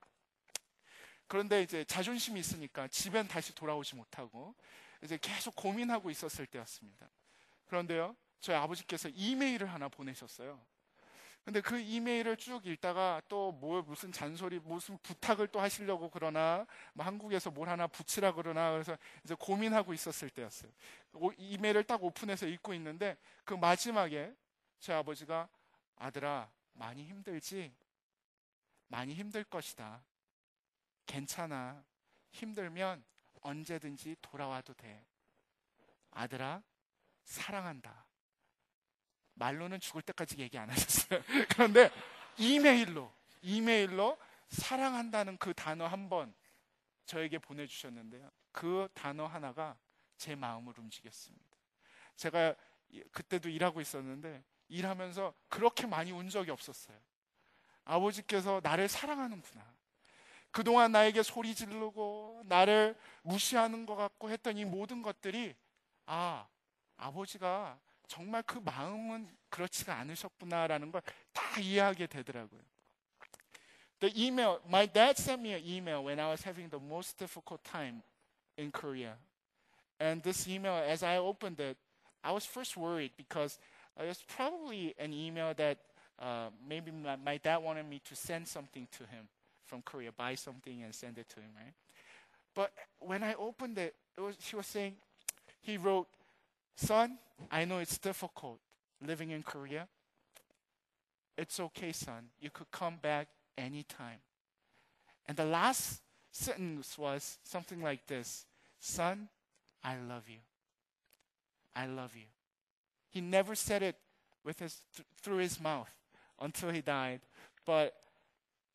그런데 이제 자존심이 있으니까 집엔 다시 돌아오지 못하고 이제 계속 고민하고 있었을 때였습니다. 그런데요, 저희 아버지께서 이메일을 하나 보내셨어요. 근데 그 이메일을 쭉 읽다가 또 뭐 무슨 잔소리 무슨 부탁을 또 하시려고 그러나 뭐 한국에서 뭘 하나 붙이라 그러나 그래서 이제 고민하고 있었을 때였어요. 오- 이메일을 딱 오픈해서 읽고 있는데 그 마지막에 제 아버지가 아들아 많이 힘들지 많이 힘들 것이다. 괜찮아. 힘들면 언제든지 돌아와도 돼. 아들아 사랑한다. 말로는 죽을 때까지 얘기 안 하셨어요. 그런데 이메일로 이메일로 사랑한다는 그 단어 한 번 저에게 보내주셨는데요. 그 단어 하나가 제 마음을 움직였습니다. 제가 그때도 일하고 있었는데 일하면서 그렇게 많이 운 적이 없었어요. 아버지께서 나를 사랑하는구나. 그동안 나에게 소리 지르고 나를 무시하는 것 같고 했던 이 모든 것들이 아, 아버지가 정말 그 마음은 그렇지가 않으셨구나라는 걸 다 이해하게 되더라고요. The email, my dad sent me an email when I was having the most difficult time in Korea. And this email, as I opened it, I was first worried because it was probably an email that uh, maybe my, my dad wanted me to send something to him from Korea, buy something and send it to him, right? But when I opened it, it was, he was saying, he wrote, Son, I know it's difficult living in Korea. It's okay, son. You could come back anytime. And the last sentence was something like this Son, I love you. I love you. He never said it with his, th- through his mouth until he died. But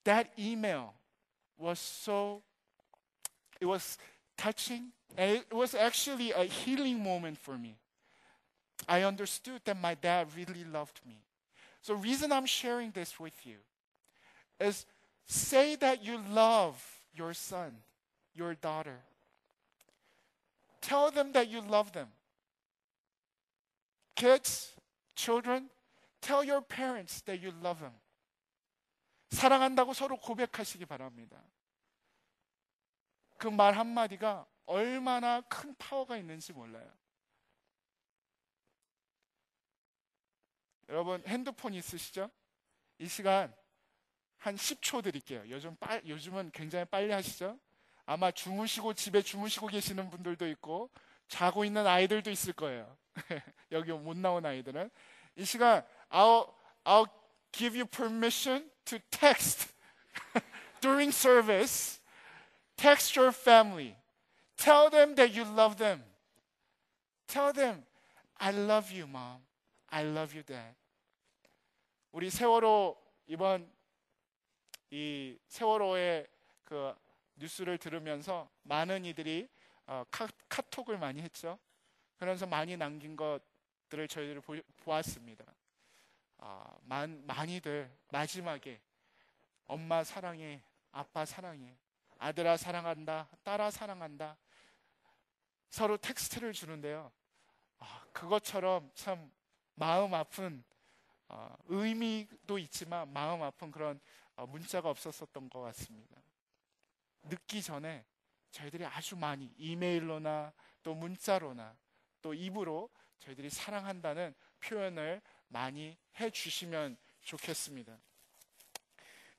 that email was so, it was touching. And it was actually a healing moment for me. I understood that my dad really loved me. So, reason I'm sharing this with you is say that you love your son, your daughter. Tell them that you love them. Kids, children, tell your parents that you love them. 사랑한다고 서로 고백하시기 바랍니다. 그 말 한마디가 얼마나 큰 파워가 있는지 몰라요. 여러분 핸드폰 있으시죠? 이 시간 한 10초 드릴게요. 요즘 빨, 요즘은 굉장히 빨리 하시죠? 아마 주무시고 집에 주무시고 계시는 분들도 있고 자고 있는 아이들도 있을 거예요. 여기 못 나온 아이들은 이 시간 I'll, I'll give you permission to text during service. Text your family. Tell them that you love them. Tell them I love you, mom. I love you, dad. 우리 세월호 이번 이 세월호의 그 뉴스를 들으면서 많은 이들이 어, 카, 카톡을 많이 했죠. 그러면서 많이 남긴 것들을 저희들이 보, 보았습니다. 어, 많, 많이들 마지막에 엄마 사랑해, 아빠 사랑해, 아들아 사랑한다, 딸아 사랑한다. 서로 텍스트를 주는데요. 아, 그것처럼 참 마음 아픈 어, 의미도 있지만 마음 아픈 그런 어, 문자가 없었었던 것 같습니다. 늦기 전에 저희들이 아주 많이 이메일로나 또 문자로나 또 입으로 저희들이 사랑한다는 표현을 많이 해 주시면 좋겠습니다.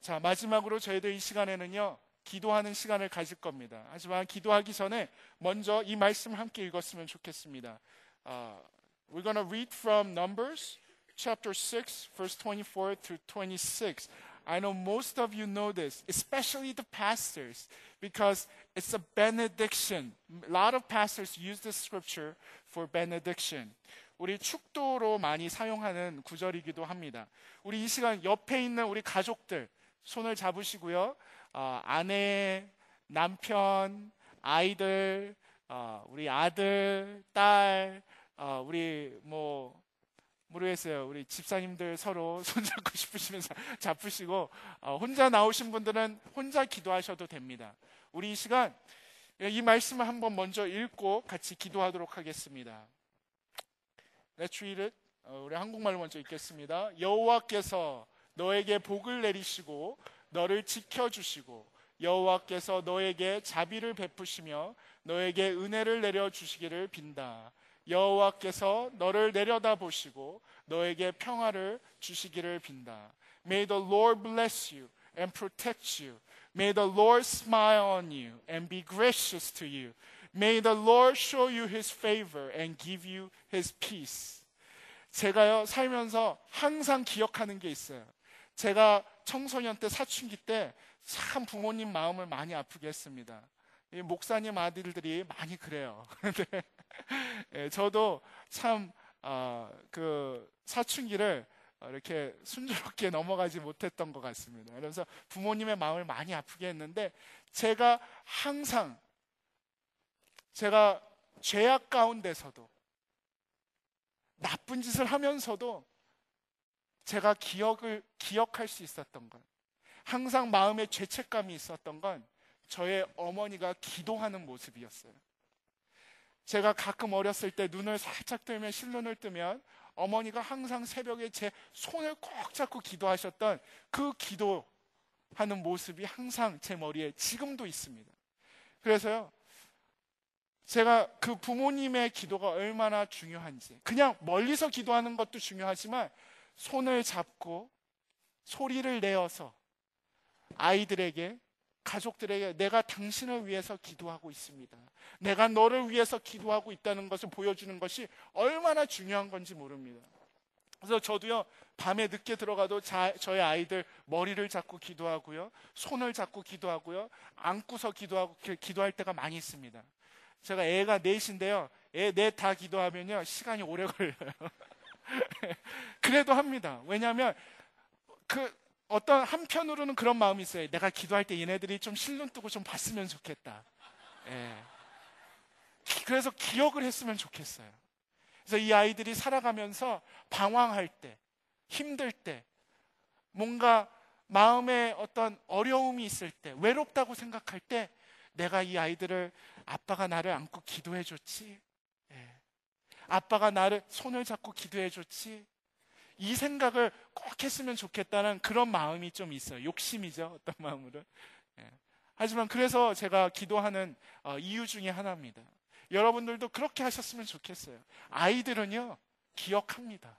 자, 마지막으로 저희들 이 시간에는요, 기도하는 시간을 가질 겁니다. 하지만 기도하기 전에 먼저 이 말씀을 함께 읽었으면 좋겠습니다. Uh, we're going to read from Numbers chapter 6, verse 24 through 26. I know most of you know this, especially the pastors, because it's a benediction. A lot of pastors use this scripture for benediction. 우리 축도로 많이 사용하는 구절이기도 합니다. 우리 이 시간 옆에 있는 우리 가족들 손을 잡으시고요. 어, 아내, 남편, 아이들, 어, 우리 아들, 딸, 어, 우리 뭐 모르겠어요. 우리 집사님들 서로 손잡고 싶으시면 잡으시고 어, 혼자 나오신 분들은 혼자 기도하셔도 됩니다. 우리 이 시간 이 말씀을 한번 먼저 읽고 같이 기도하도록 하겠습니다. Let's read it. 어, 우리 한국말로 먼저 읽겠습니다. 여호와께서 너에게 복을 내리시고 너를 지켜주시고 여호와께서 너에게 자비를 베푸시며 너에게 은혜를 내려 주시기를 빈다. 여호와께서 너를 내려다 보시고 너에게 평화를 주시기를 빈다. May the Lord bless you and protect you. May the Lord smile on you and be gracious to you. May the Lord show you his favor and give you his peace. 제가요, 살면서 항상 기억하는 게 있어요. 제가 청소년 때, 사춘기 때 참 부모님 마음을 많이 아프게 했습니다. 이 목사님 아들들이 많이 그래요. 네. 예, 저도 참 어, 그 사춘기를 어, 이렇게 순조롭게 넘어가지 못했던 것 같습니다. 그래서 부모님의 마음을 많이 아프게 했는데 제가 항상 제가 죄악 가운데서도 나쁜 짓을 하면서도 제가 기억을 기억할 수 있었던 건 항상 마음에 죄책감이 있었던 건 저의 어머니가 기도하는 모습이었어요. 제가 가끔 어렸을 때 눈을 살짝 뜨면 실눈을 뜨면 어머니가 항상 새벽에 제 손을 꼭 잡고 기도하셨던 그 기도하는 모습이 항상 제 머리에 지금도 있습니다. 그래서요, 제가 그 부모님의 기도가 얼마나 중요한지, 그냥 멀리서 기도하는 것도 중요하지만 손을 잡고 소리를 내어서 아이들에게 가족들에게 내가 당신을 위해서 기도하고 있습니다. 내가 너를 위해서 기도하고 있다는 것을 보여주는 것이 얼마나 중요한 건지 모릅니다. 그래서 저도요, 밤에 늦게 들어가도 자, 저의 아이들 머리를 잡고 기도하고요, 손을 잡고 기도하고요, 안고서 기도하고, 기도할 때가 많이 있습니다. 제가 애가 넷인데요, 애 넷 다 기도하면요, 시간이 오래 걸려요. 그래도 합니다. 왜냐하면, 그, 어떤 한편으로는 그런 마음이 있어요. 내가 기도할 때 얘네들이 좀 실눈 뜨고 좀 봤으면 좋겠다. 예. 그래서 기억을 했으면 좋겠어요. 그래서 이 아이들이 살아가면서 방황할 때, 힘들 때, 뭔가 마음에 어떤 어려움이 있을 때, 외롭다고 생각할 때, 내가 이 아이들을 아빠가 나를 안고 기도해 줬지. 예. 아빠가 나를 손을 잡고 기도해 줬지. 이 생각을 꼭 했으면 좋겠다는 그런 마음이 좀 있어요. 욕심이죠. 어떤 마음으로. 예. 하지만 그래서 제가 기도하는 어, 이유 중에 하나입니다. 여러분들도 그렇게 하셨으면 좋겠어요. 아이들은요, 기억합니다.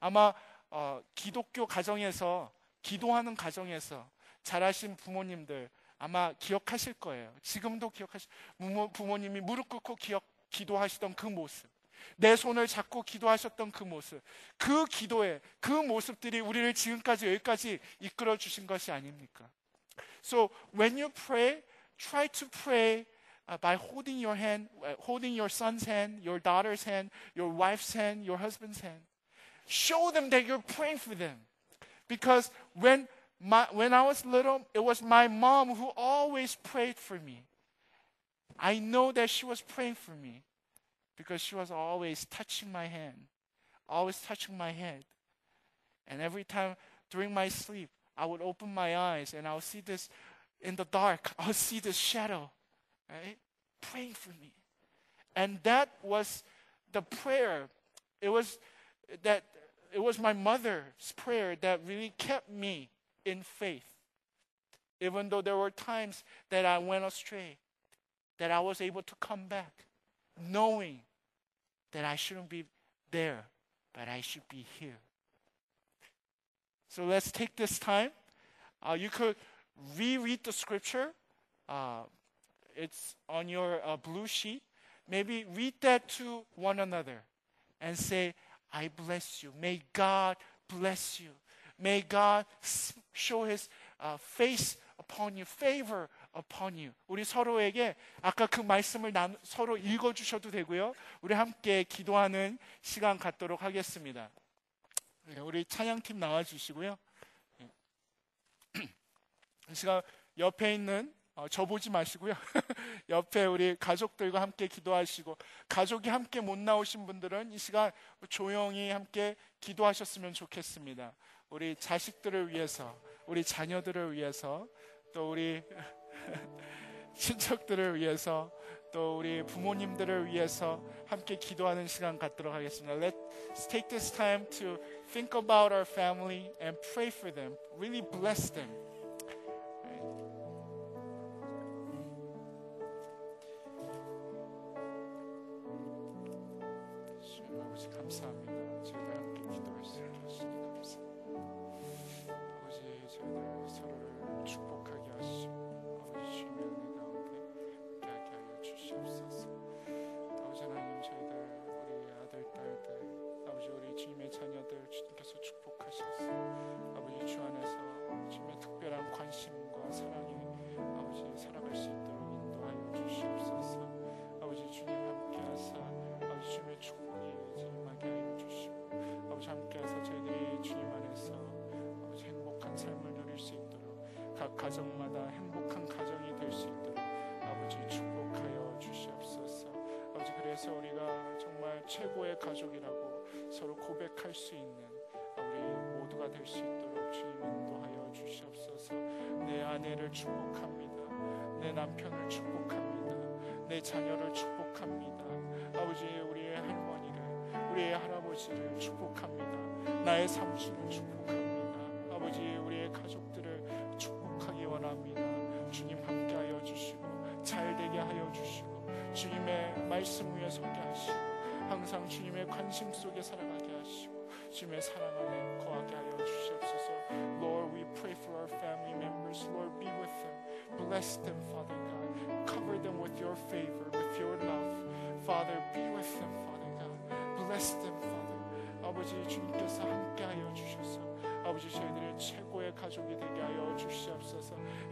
아마 어, 기독교 가정에서, 기도하는 가정에서 자라신 부모님들 아마 기억하실 거예요. 지금도 기억하시, 부모, 부모님이 무릎 꿇고 기억, 기도하시던 그 모습. 내 손을 잡고 기도하셨던 그 모습, 그 기도의 그 모습들이 우리를 지금까지 여기까지 이끌어 주신 것이 아닙니까? So when you pray, try to pray uh, by holding your hand, uh, holding your son's hand, your daughter's hand, your wife's hand, your husband's hand. Show them that you're praying for them. Because when my, when I was little, it was my mom who always prayed for me. I know that she was praying for me because she was always touching my hand, always touching my head. And every time during my sleep, I would open my eyes and I'll see this in the dark, I'll see this shadow, right? Praying for me. And that was the prayer. It was that it was my mother's prayer that really kept me in faith. Even though there were times that I went astray, that I was able to come back, knowing that I shouldn't be there, but I should be here. So let's take this time. Uh, you could reread the scripture. Uh, it's on your uh, blue sheet. Maybe read that to one another and say, I bless you. May God bless you. May God show his uh, face upon you, favor upon you. 우리 서로에게 아까 그 말씀을 나, 서로 읽어 주셔도 되고요. 우리 함께 기도하는 시간 갖도록 하겠습니다. 네, 우리 찬양팀 나와 주시고요. 이 시간 옆에 있는 어, 저 보지 마시고요. 옆에 우리 가족들과 함께 기도하시고 가족이 함께 못 나오신 분들은 이 시간 조용히 함께 기도하셨으면 좋겠습니다. 우리 자식들을 위해서, 우리 자녀들을 위해서, 또 우리 친척들을 위해서, 또 우리 부모님들을 위해서 함께 기도하는 시간 갖도록 하겠습니다. Let's take this time to think about our family and pray for them. Really bless them.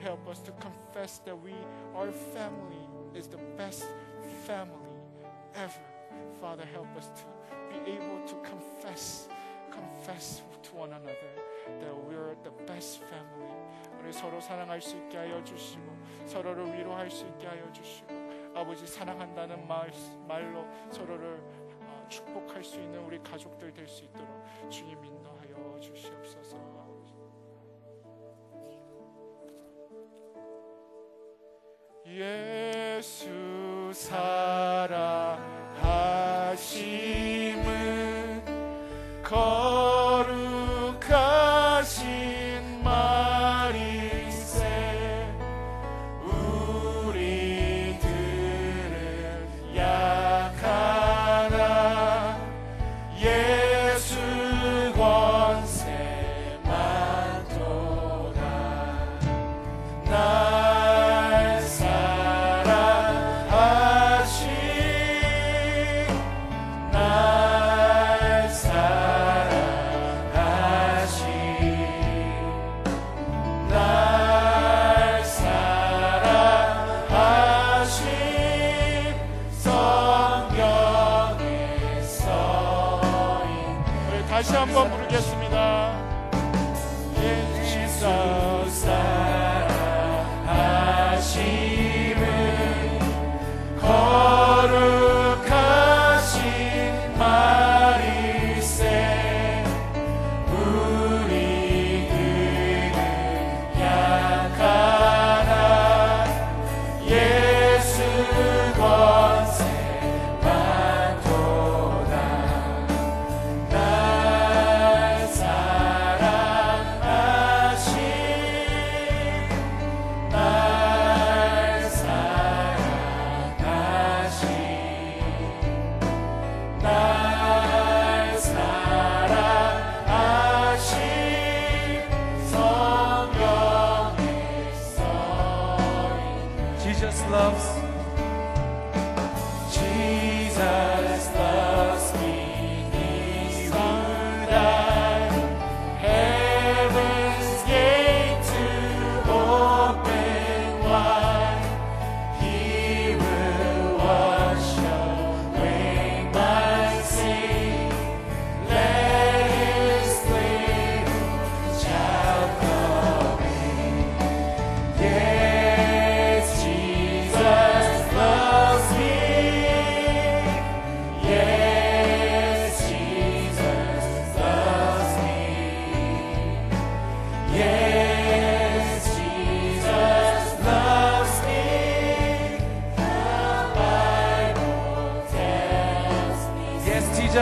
Help us to confess that we, our family, is the best family ever. Father, help us to be able to confess, confess to one another that we are the best family. 우리 서로 사랑할 수 있게 하여 주시고, 서로를 위로할 수 있게 하여 주시고, 아버지 사랑한다는 말, 말로 서로를 축복할 수 있는 우리 가족들 될 수 있도록 주님 인도하여 주시옵소서. 예수 사랑.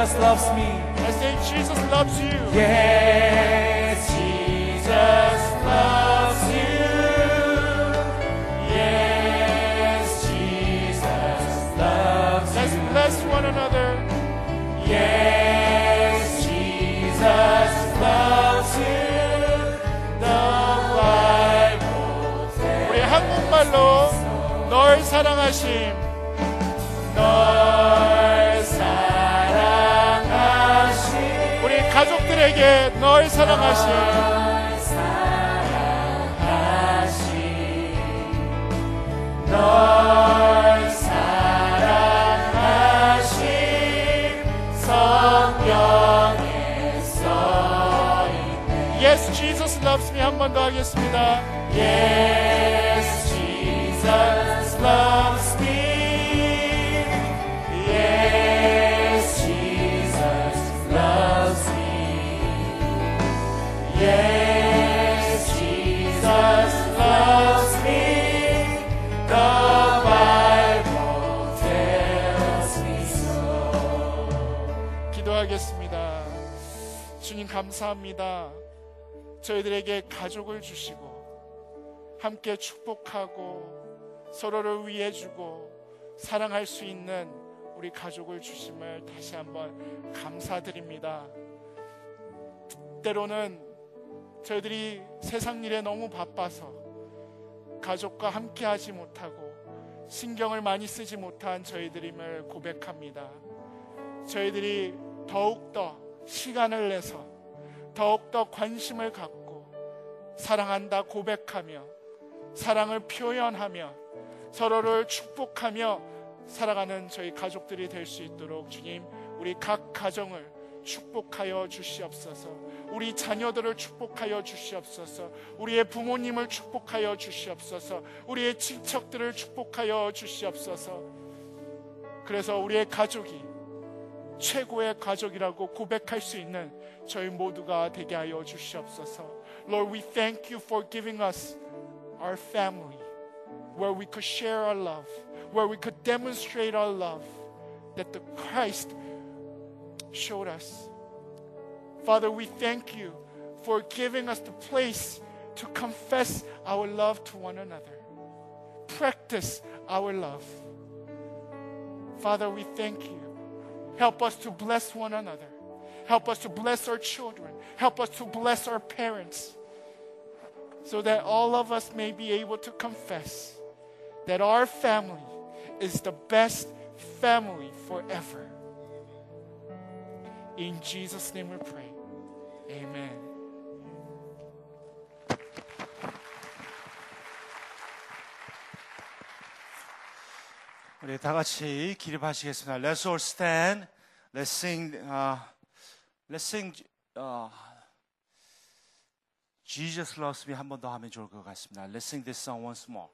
Jesus loves me. I say, Jesus loves you. Yes, Jesus loves you. Yes, Jesus loves you. Let's bless one another. Yes, Jesus loves you. The Bible says. 우리 한국말로 널 사랑하심. 그들에게 널 사랑하시 널 사랑하심 성경에 써있네 Yes, Jesus loves me 한 번 더 하겠습니다 Yes, Jesus loves me 감사합니다. 저희들에게 가족을 주시고 함께 축복하고 서로를 위해 주고 사랑할 수 있는 우리 가족을 주심을 다시 한번 감사드립니다. 때로는 저희들이 세상 일에 너무 바빠서 가족과 함께 하지 못하고 신경을 많이 쓰지 못한 저희들임을 고백합니다. 저희들이 더욱더 시간을 내서 더욱더 관심을 갖고 사랑한다 고백하며 사랑을 표현하며 서로를 축복하며 살아가는 저희 가족들이 될 수 있도록 주님 우리 각 가정을 축복하여 주시옵소서. 우리 자녀들을 축복하여 주시옵소서. 우리의 부모님을 축복하여 주시옵소서. 우리의 친척들을 축복하여 주시옵소서. 그래서 우리의 가족이 최고의 가족이라고 고백할 수 있는 저희 모두가 되게 하여 주시옵소서. Lord, we thank you for giving us our family where we could share our love, where we could demonstrate our love that the Christ showed us. Father, we thank you for giving us the place to confess our love to one another, practice our love. Father, we thank you. Help us to bless one another. Help us to bless our children. Help us to bless our parents. So that all of us may be able to confess that our family is the best family forever. In Jesus' name we pray. Amen. 우리 다 같이 기립하시겠습니다. Let's all stand. Let's sing. Uh, let's sing. Uh, Jesus loves me 한 번 더 하면 좋을 것 같습니다. Let's sing this song once more.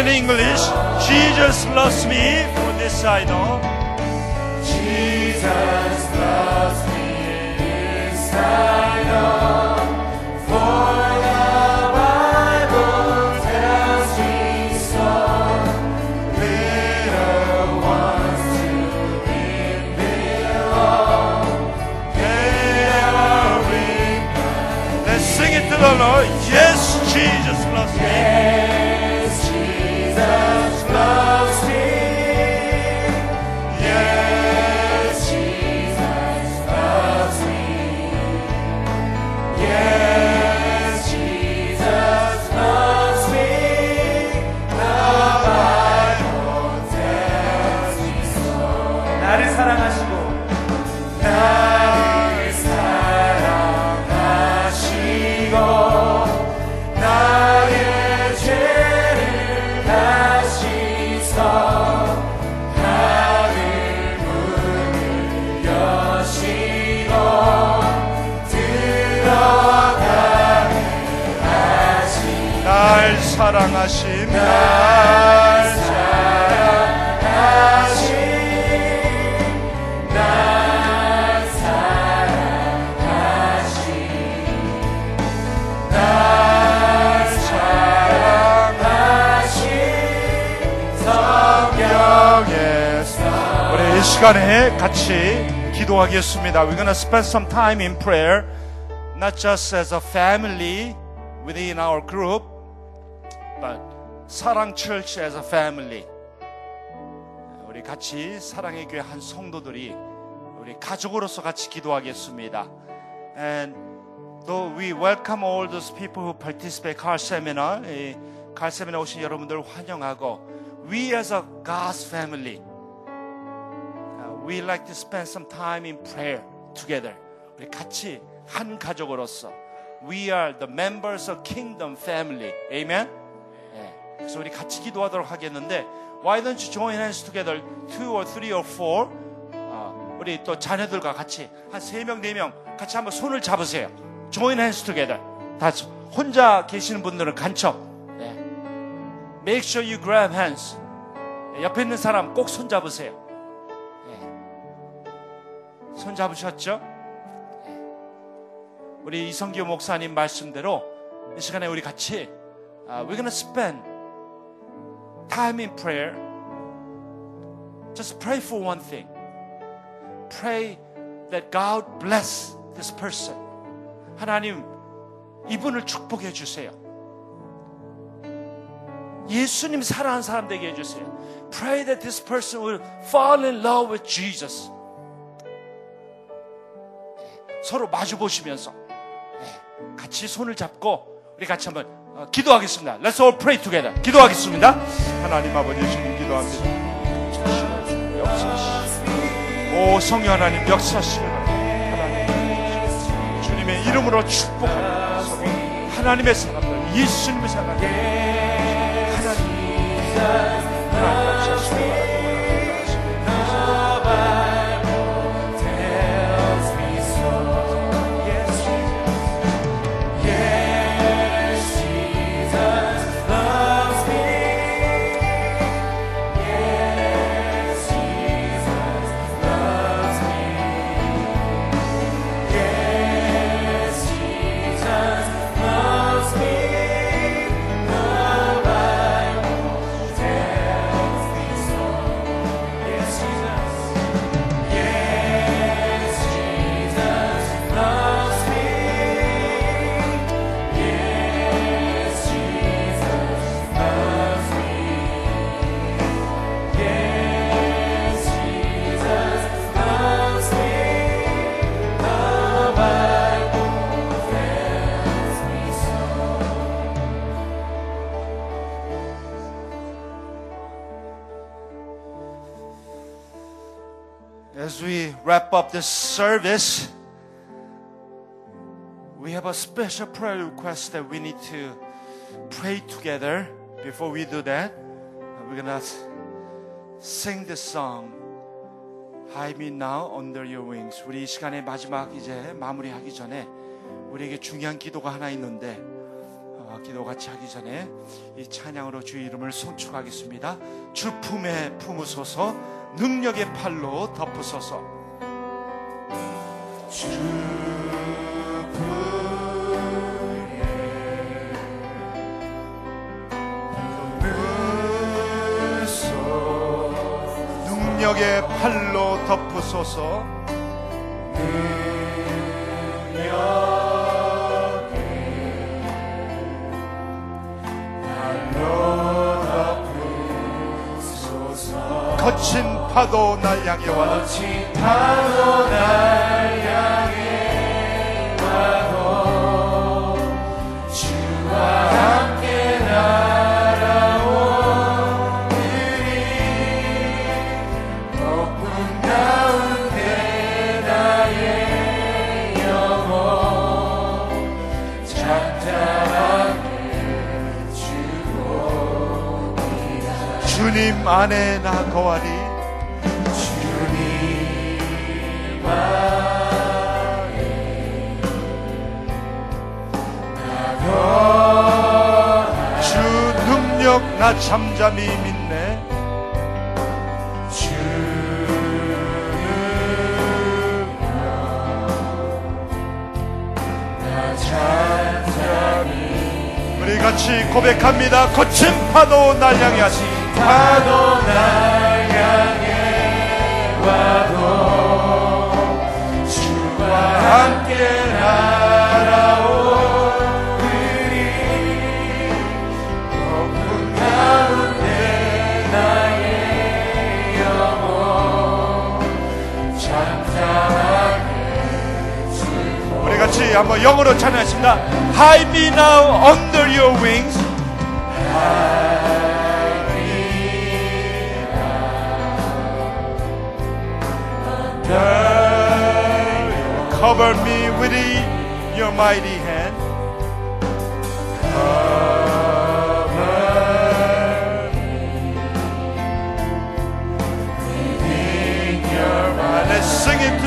In English. Jesus loves me for this side on. 사랑하신 날 사랑하신 날 사랑하신 날 사랑하신 성경에서 우리 이 시간에 같이 기도 기도하겠습니다. We're gonna spend some time in prayer, not just as a family within our group, but 사랑 church as a family. 우리 같이 사랑의 교회 한 성도들이 우리 가족으로서 같이 기도하겠습니다. And though we welcome all those people who participate car seminar, 이 car seminar 오신 여러분들 환영하고 we as a God's family uh, we like to spend some time in prayer together. 우리 같이 한 가족으로서 we are the members of kingdom family. Amen. 예, 그래서 우리 같이 기도하도록 하겠는데 Why don't you join hands together, two or three or four? 어, 우리 또 자녀들과 같이 한 세 명, 네 명 같이 한번 손을 잡으세요. Join hands together. 다 혼자 계시는 분들은 간첩. 네. Make sure you grab hands. 네, 옆에 있는 사람 꼭 손 잡으세요. 네. 손 잡으셨죠? 네. 우리 이성규 목사님 말씀대로 이 시간에 우리 같이 uh, we're gonna spend time in prayer. Just pray for one thing. Pray that God bless this person. 하나님 이분을 축복해 주세요. 예수님 사랑하는 사람 되게 해 주세요. Pray that this person will fall in love with Jesus. 서로 마주 보시면서 네, 같이 손을 잡고 우리 같이 한번 어, 기도하겠습니다. Let's all pray together. 기도하겠습니다. 하나님 아버지 주님 기도합니다. 역사하시고 오 성령 하나님 바랍니다. 하나님 주님의 이름으로 축복합니다. 하나님의 사람들 예수님의 하나님 하나님 this service, we have a special prayer request that we need to pray together. Before we do that, we're gonna sing this song. Hide me now under your wings. 우리 이 시간의 마지막 이제 마무리하기 전에 우리에게 중요한 기도가 하나 있는데 어, 기도 같이 하기 전에 이 찬양으로 주의 이름을 송축하겠습니다. 주 품에 품으소서 능력의 팔로 덮으소서. 주 능력의 팔로 덮으소서. 거친 파도 날 향해 와 거친 파도 날 주님 안에 나 거하리 나 잠잠히 믿네 주 능력 나 잠잠히 우리 같이 고백합니다. 거친 파도 날 향해 하시 파도 날 Hide me now under your wings. Me Cover me with your mighty hand. Let's sing it.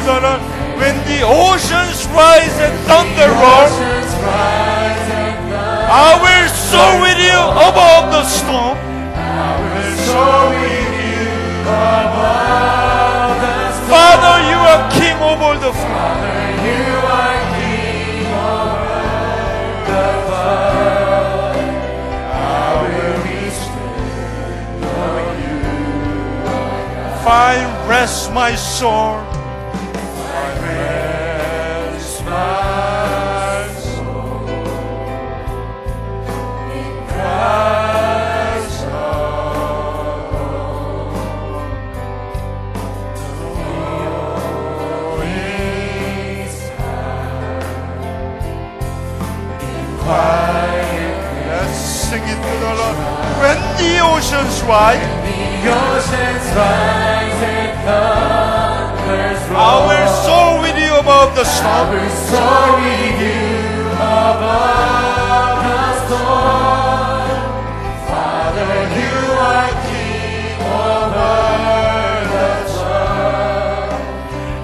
When the oceans rise and thunder roar. I will soar with you above the storm. I will soar with you above the storm. Father, you are King over the Father, you are King over the flood. I will be still, for you. Find rest, my soul. The oceans rise, the oceans rise and thunders I will soar with you above the storm. I will soar with you above the storm. Father, you are King over the sun.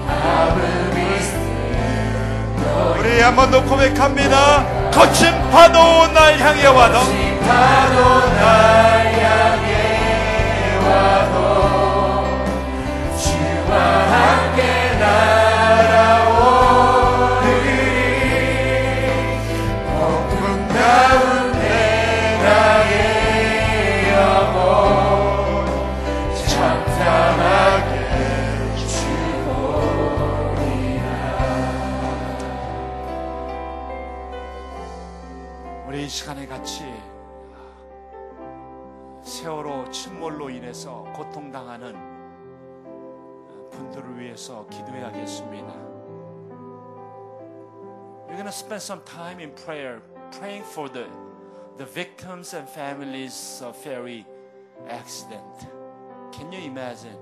I will be still. 우리 한번 더 고백합니다. 거친 파도 날 향해 와도 파도 날 분들을 위해서 기도해야겠습니다. We're going to spend some time in prayer, praying for the, the victims and families of ferry accident. Can you imagine?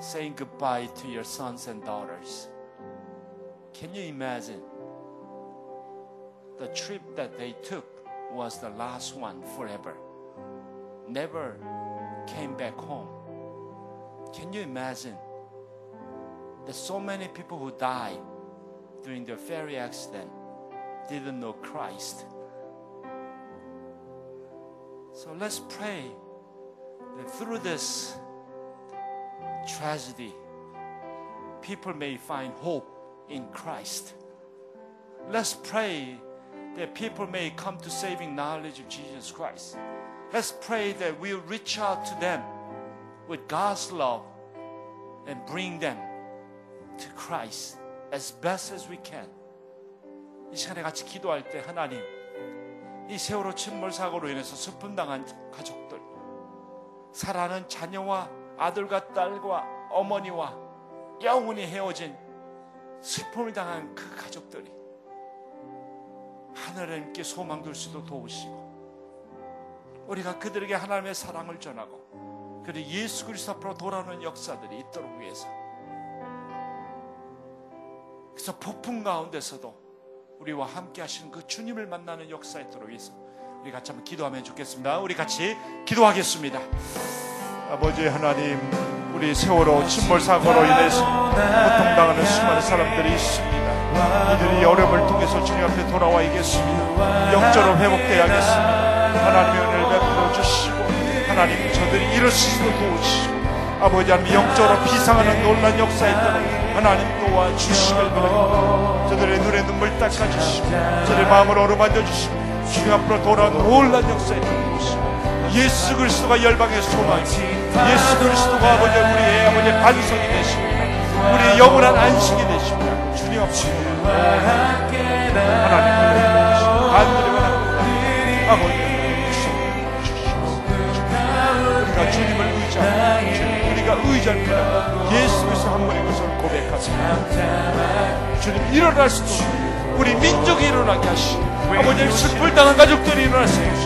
saying goodbye to your sons and daughters. Can you imagine? The trip that they took was the last one forever. Never came back home. Can you imagine that so many people who died during the ferry accident didn't know Christ? So let's pray that through this tragedy, people may find hope in Christ. Let's pray that people may come to saving knowledge of Jesus Christ. Let's pray that we'll reach out to them with God's love and bring them to Christ as best as we can. 이 시간에 같이 기도할 때 하나님, 이 세월호 침몰 사고로 인해서 슬픔 당한 가족들, 사랑하는 자녀와 아들과 딸과 어머니와 영원히 헤어진 슬픔을 당한 그 가족들이 하나님께 소망 둘 수도 도우시고 우리가 그들에게 하나님의 사랑을 전하고 그리고 예수 그리스도 앞으로 돌아오는 역사들이 있도록 위해서 그래서 폭풍 가운데서도 우리와 함께 하시는 그 주님을 만나는 역사 있도록 위해서 우리 같이 한번 기도하면 좋겠습니다. 우리 같이 기도하겠습니다. 아버지 하나님, 우리 세월호 침몰 사고로 인해서 고통당하는 수많은 사람들이 있습니다. 이들이 어려움을 통해서 주님 앞에 돌아와 있겠습니다. 영적으로 회복되어야겠습니다. 하나님의 주시고 하나님 저들이 일을 수 있도록 도우시고 아버지 하나님 영적으로 비상하는 놀란 역사에 있도록 하나님 도와주시길 바랍니다. 저들의 눈에 눈물 닦아주시고 저들의 마음을 어루만져 주시고 주님 앞으로 돌아온 놀란 역사에 도우시고 예수 그리스도가 열방의 소망 예수 그리스도가 아버지 우리의 아버지 반석이 되십니다. 우리의 영원한 안식이 되십니다. 주님 앞에 하나님 간절히 원합니다 아버지 우리가 주님을 의지하고 주님, 우리가 의지할 뿐 예수 그리스도 한 분의 것을 고백하십니다 주님 일어날 수 있도록 우리 민족이 일어나게 하시고 아버지 슬플 당한 가족들이 일어날 수 있도록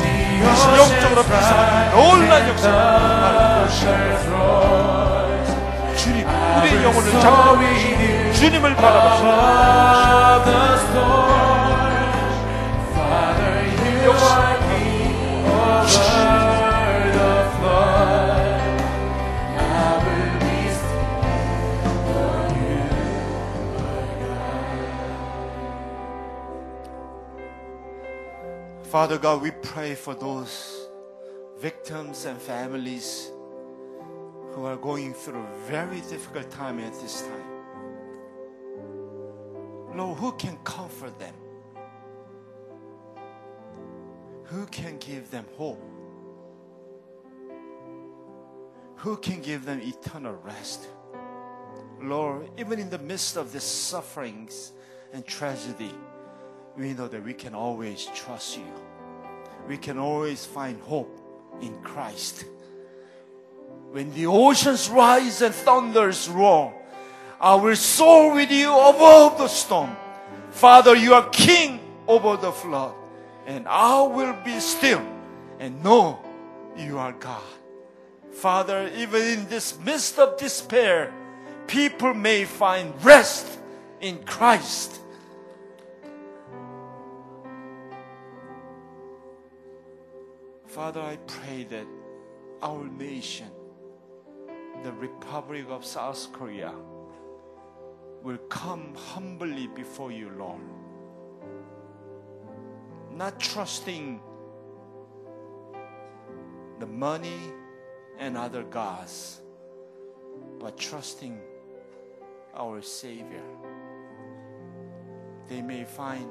다시 영적으로 비상하는 놀란 역사를 주님 우리의 영혼을 잡고 주님을 바라보시고 역시 Father God, we pray for those victims and families who are going through a very difficult time at this time. Lord, who can comfort them? Who can give them hope? Who can give them eternal rest? Lord, even in the midst of these sufferings and tragedy, we know that we can always trust you. We can always find hope in Christ. When the oceans rise and thunders roar, I will soar with you above the storm. Father, you are king over the flood, and I will be still and know you are God. Father, even in this midst of despair, people may find rest in Christ. Father, I pray that our nation, the Republic of South Korea, will come humbly before you, Lord. Not trusting the money and other gods, but trusting our Savior. They may find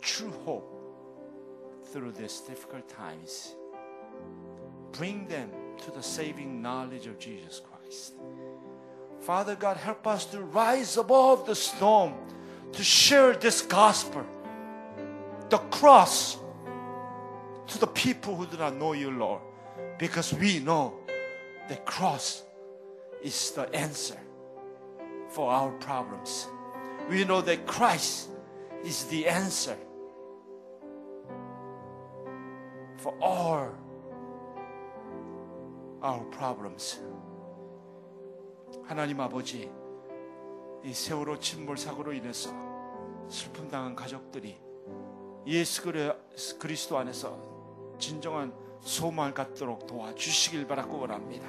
true hope through these difficult times. Bring them to the saving knowledge of Jesus Christ. Father God, help us to rise above the storm, to share this gospel, the cross, to the people who do not know you, Lord, because we know the cross is the answer for our problems. We know that Christ is the answer for all our problems. 하나님 아버지, 이 세월호 침몰 사고로 인해서 슬픔 당한 가족들이 예수 그리- 그리스도 안에서 진정한 소망을 갖도록 도와주시길 바라고 원합니다.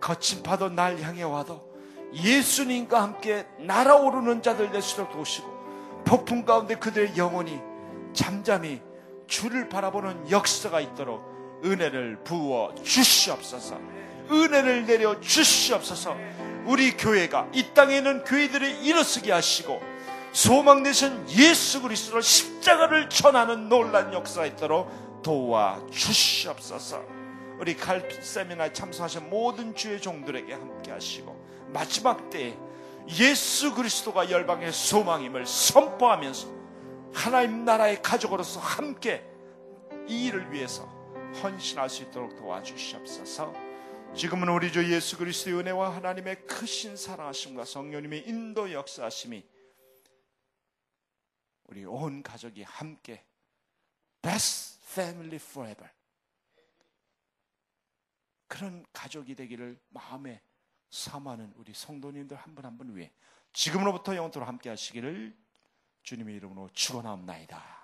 거친 파도 날 향해 와도 예수님과 함께 날아오르는 자들 되시도록 도우시고 폭풍 가운데 그들의 영혼이 잠잠히 주를 바라보는 역사가 있도록 은혜를 부어 주시옵소서. 은혜를 내려 주시옵소서. 우리 교회가 이 땅에 있는 교회들을 일어서게 하시고 소망 되신 예수 그리스도로 십자가를 전하는 놀란 역사가 있도록 도와 주시옵소서. 우리 갈 세미나에 참석하신 모든 주의 종들에게 함께 하시고 마지막 때에 예수 그리스도가 열방의 소망임을 선포하면서 하나님 나라의 가족으로서 함께 이 일을 위해서 헌신할 수 있도록 도와주시옵소서. 지금은 우리 주 예수 그리스도의 은혜와 하나님의 크신 사랑하심과 성령님의 인도 역사하심이 우리 온 가족이 함께 best family forever 그런 가족이 되기를 마음에 삼하는 우리 성도님들 한 분 한 분 위해 지금으로부터 영원토록 함께 하시기를 주님의 이름으로 축원하옵나이다.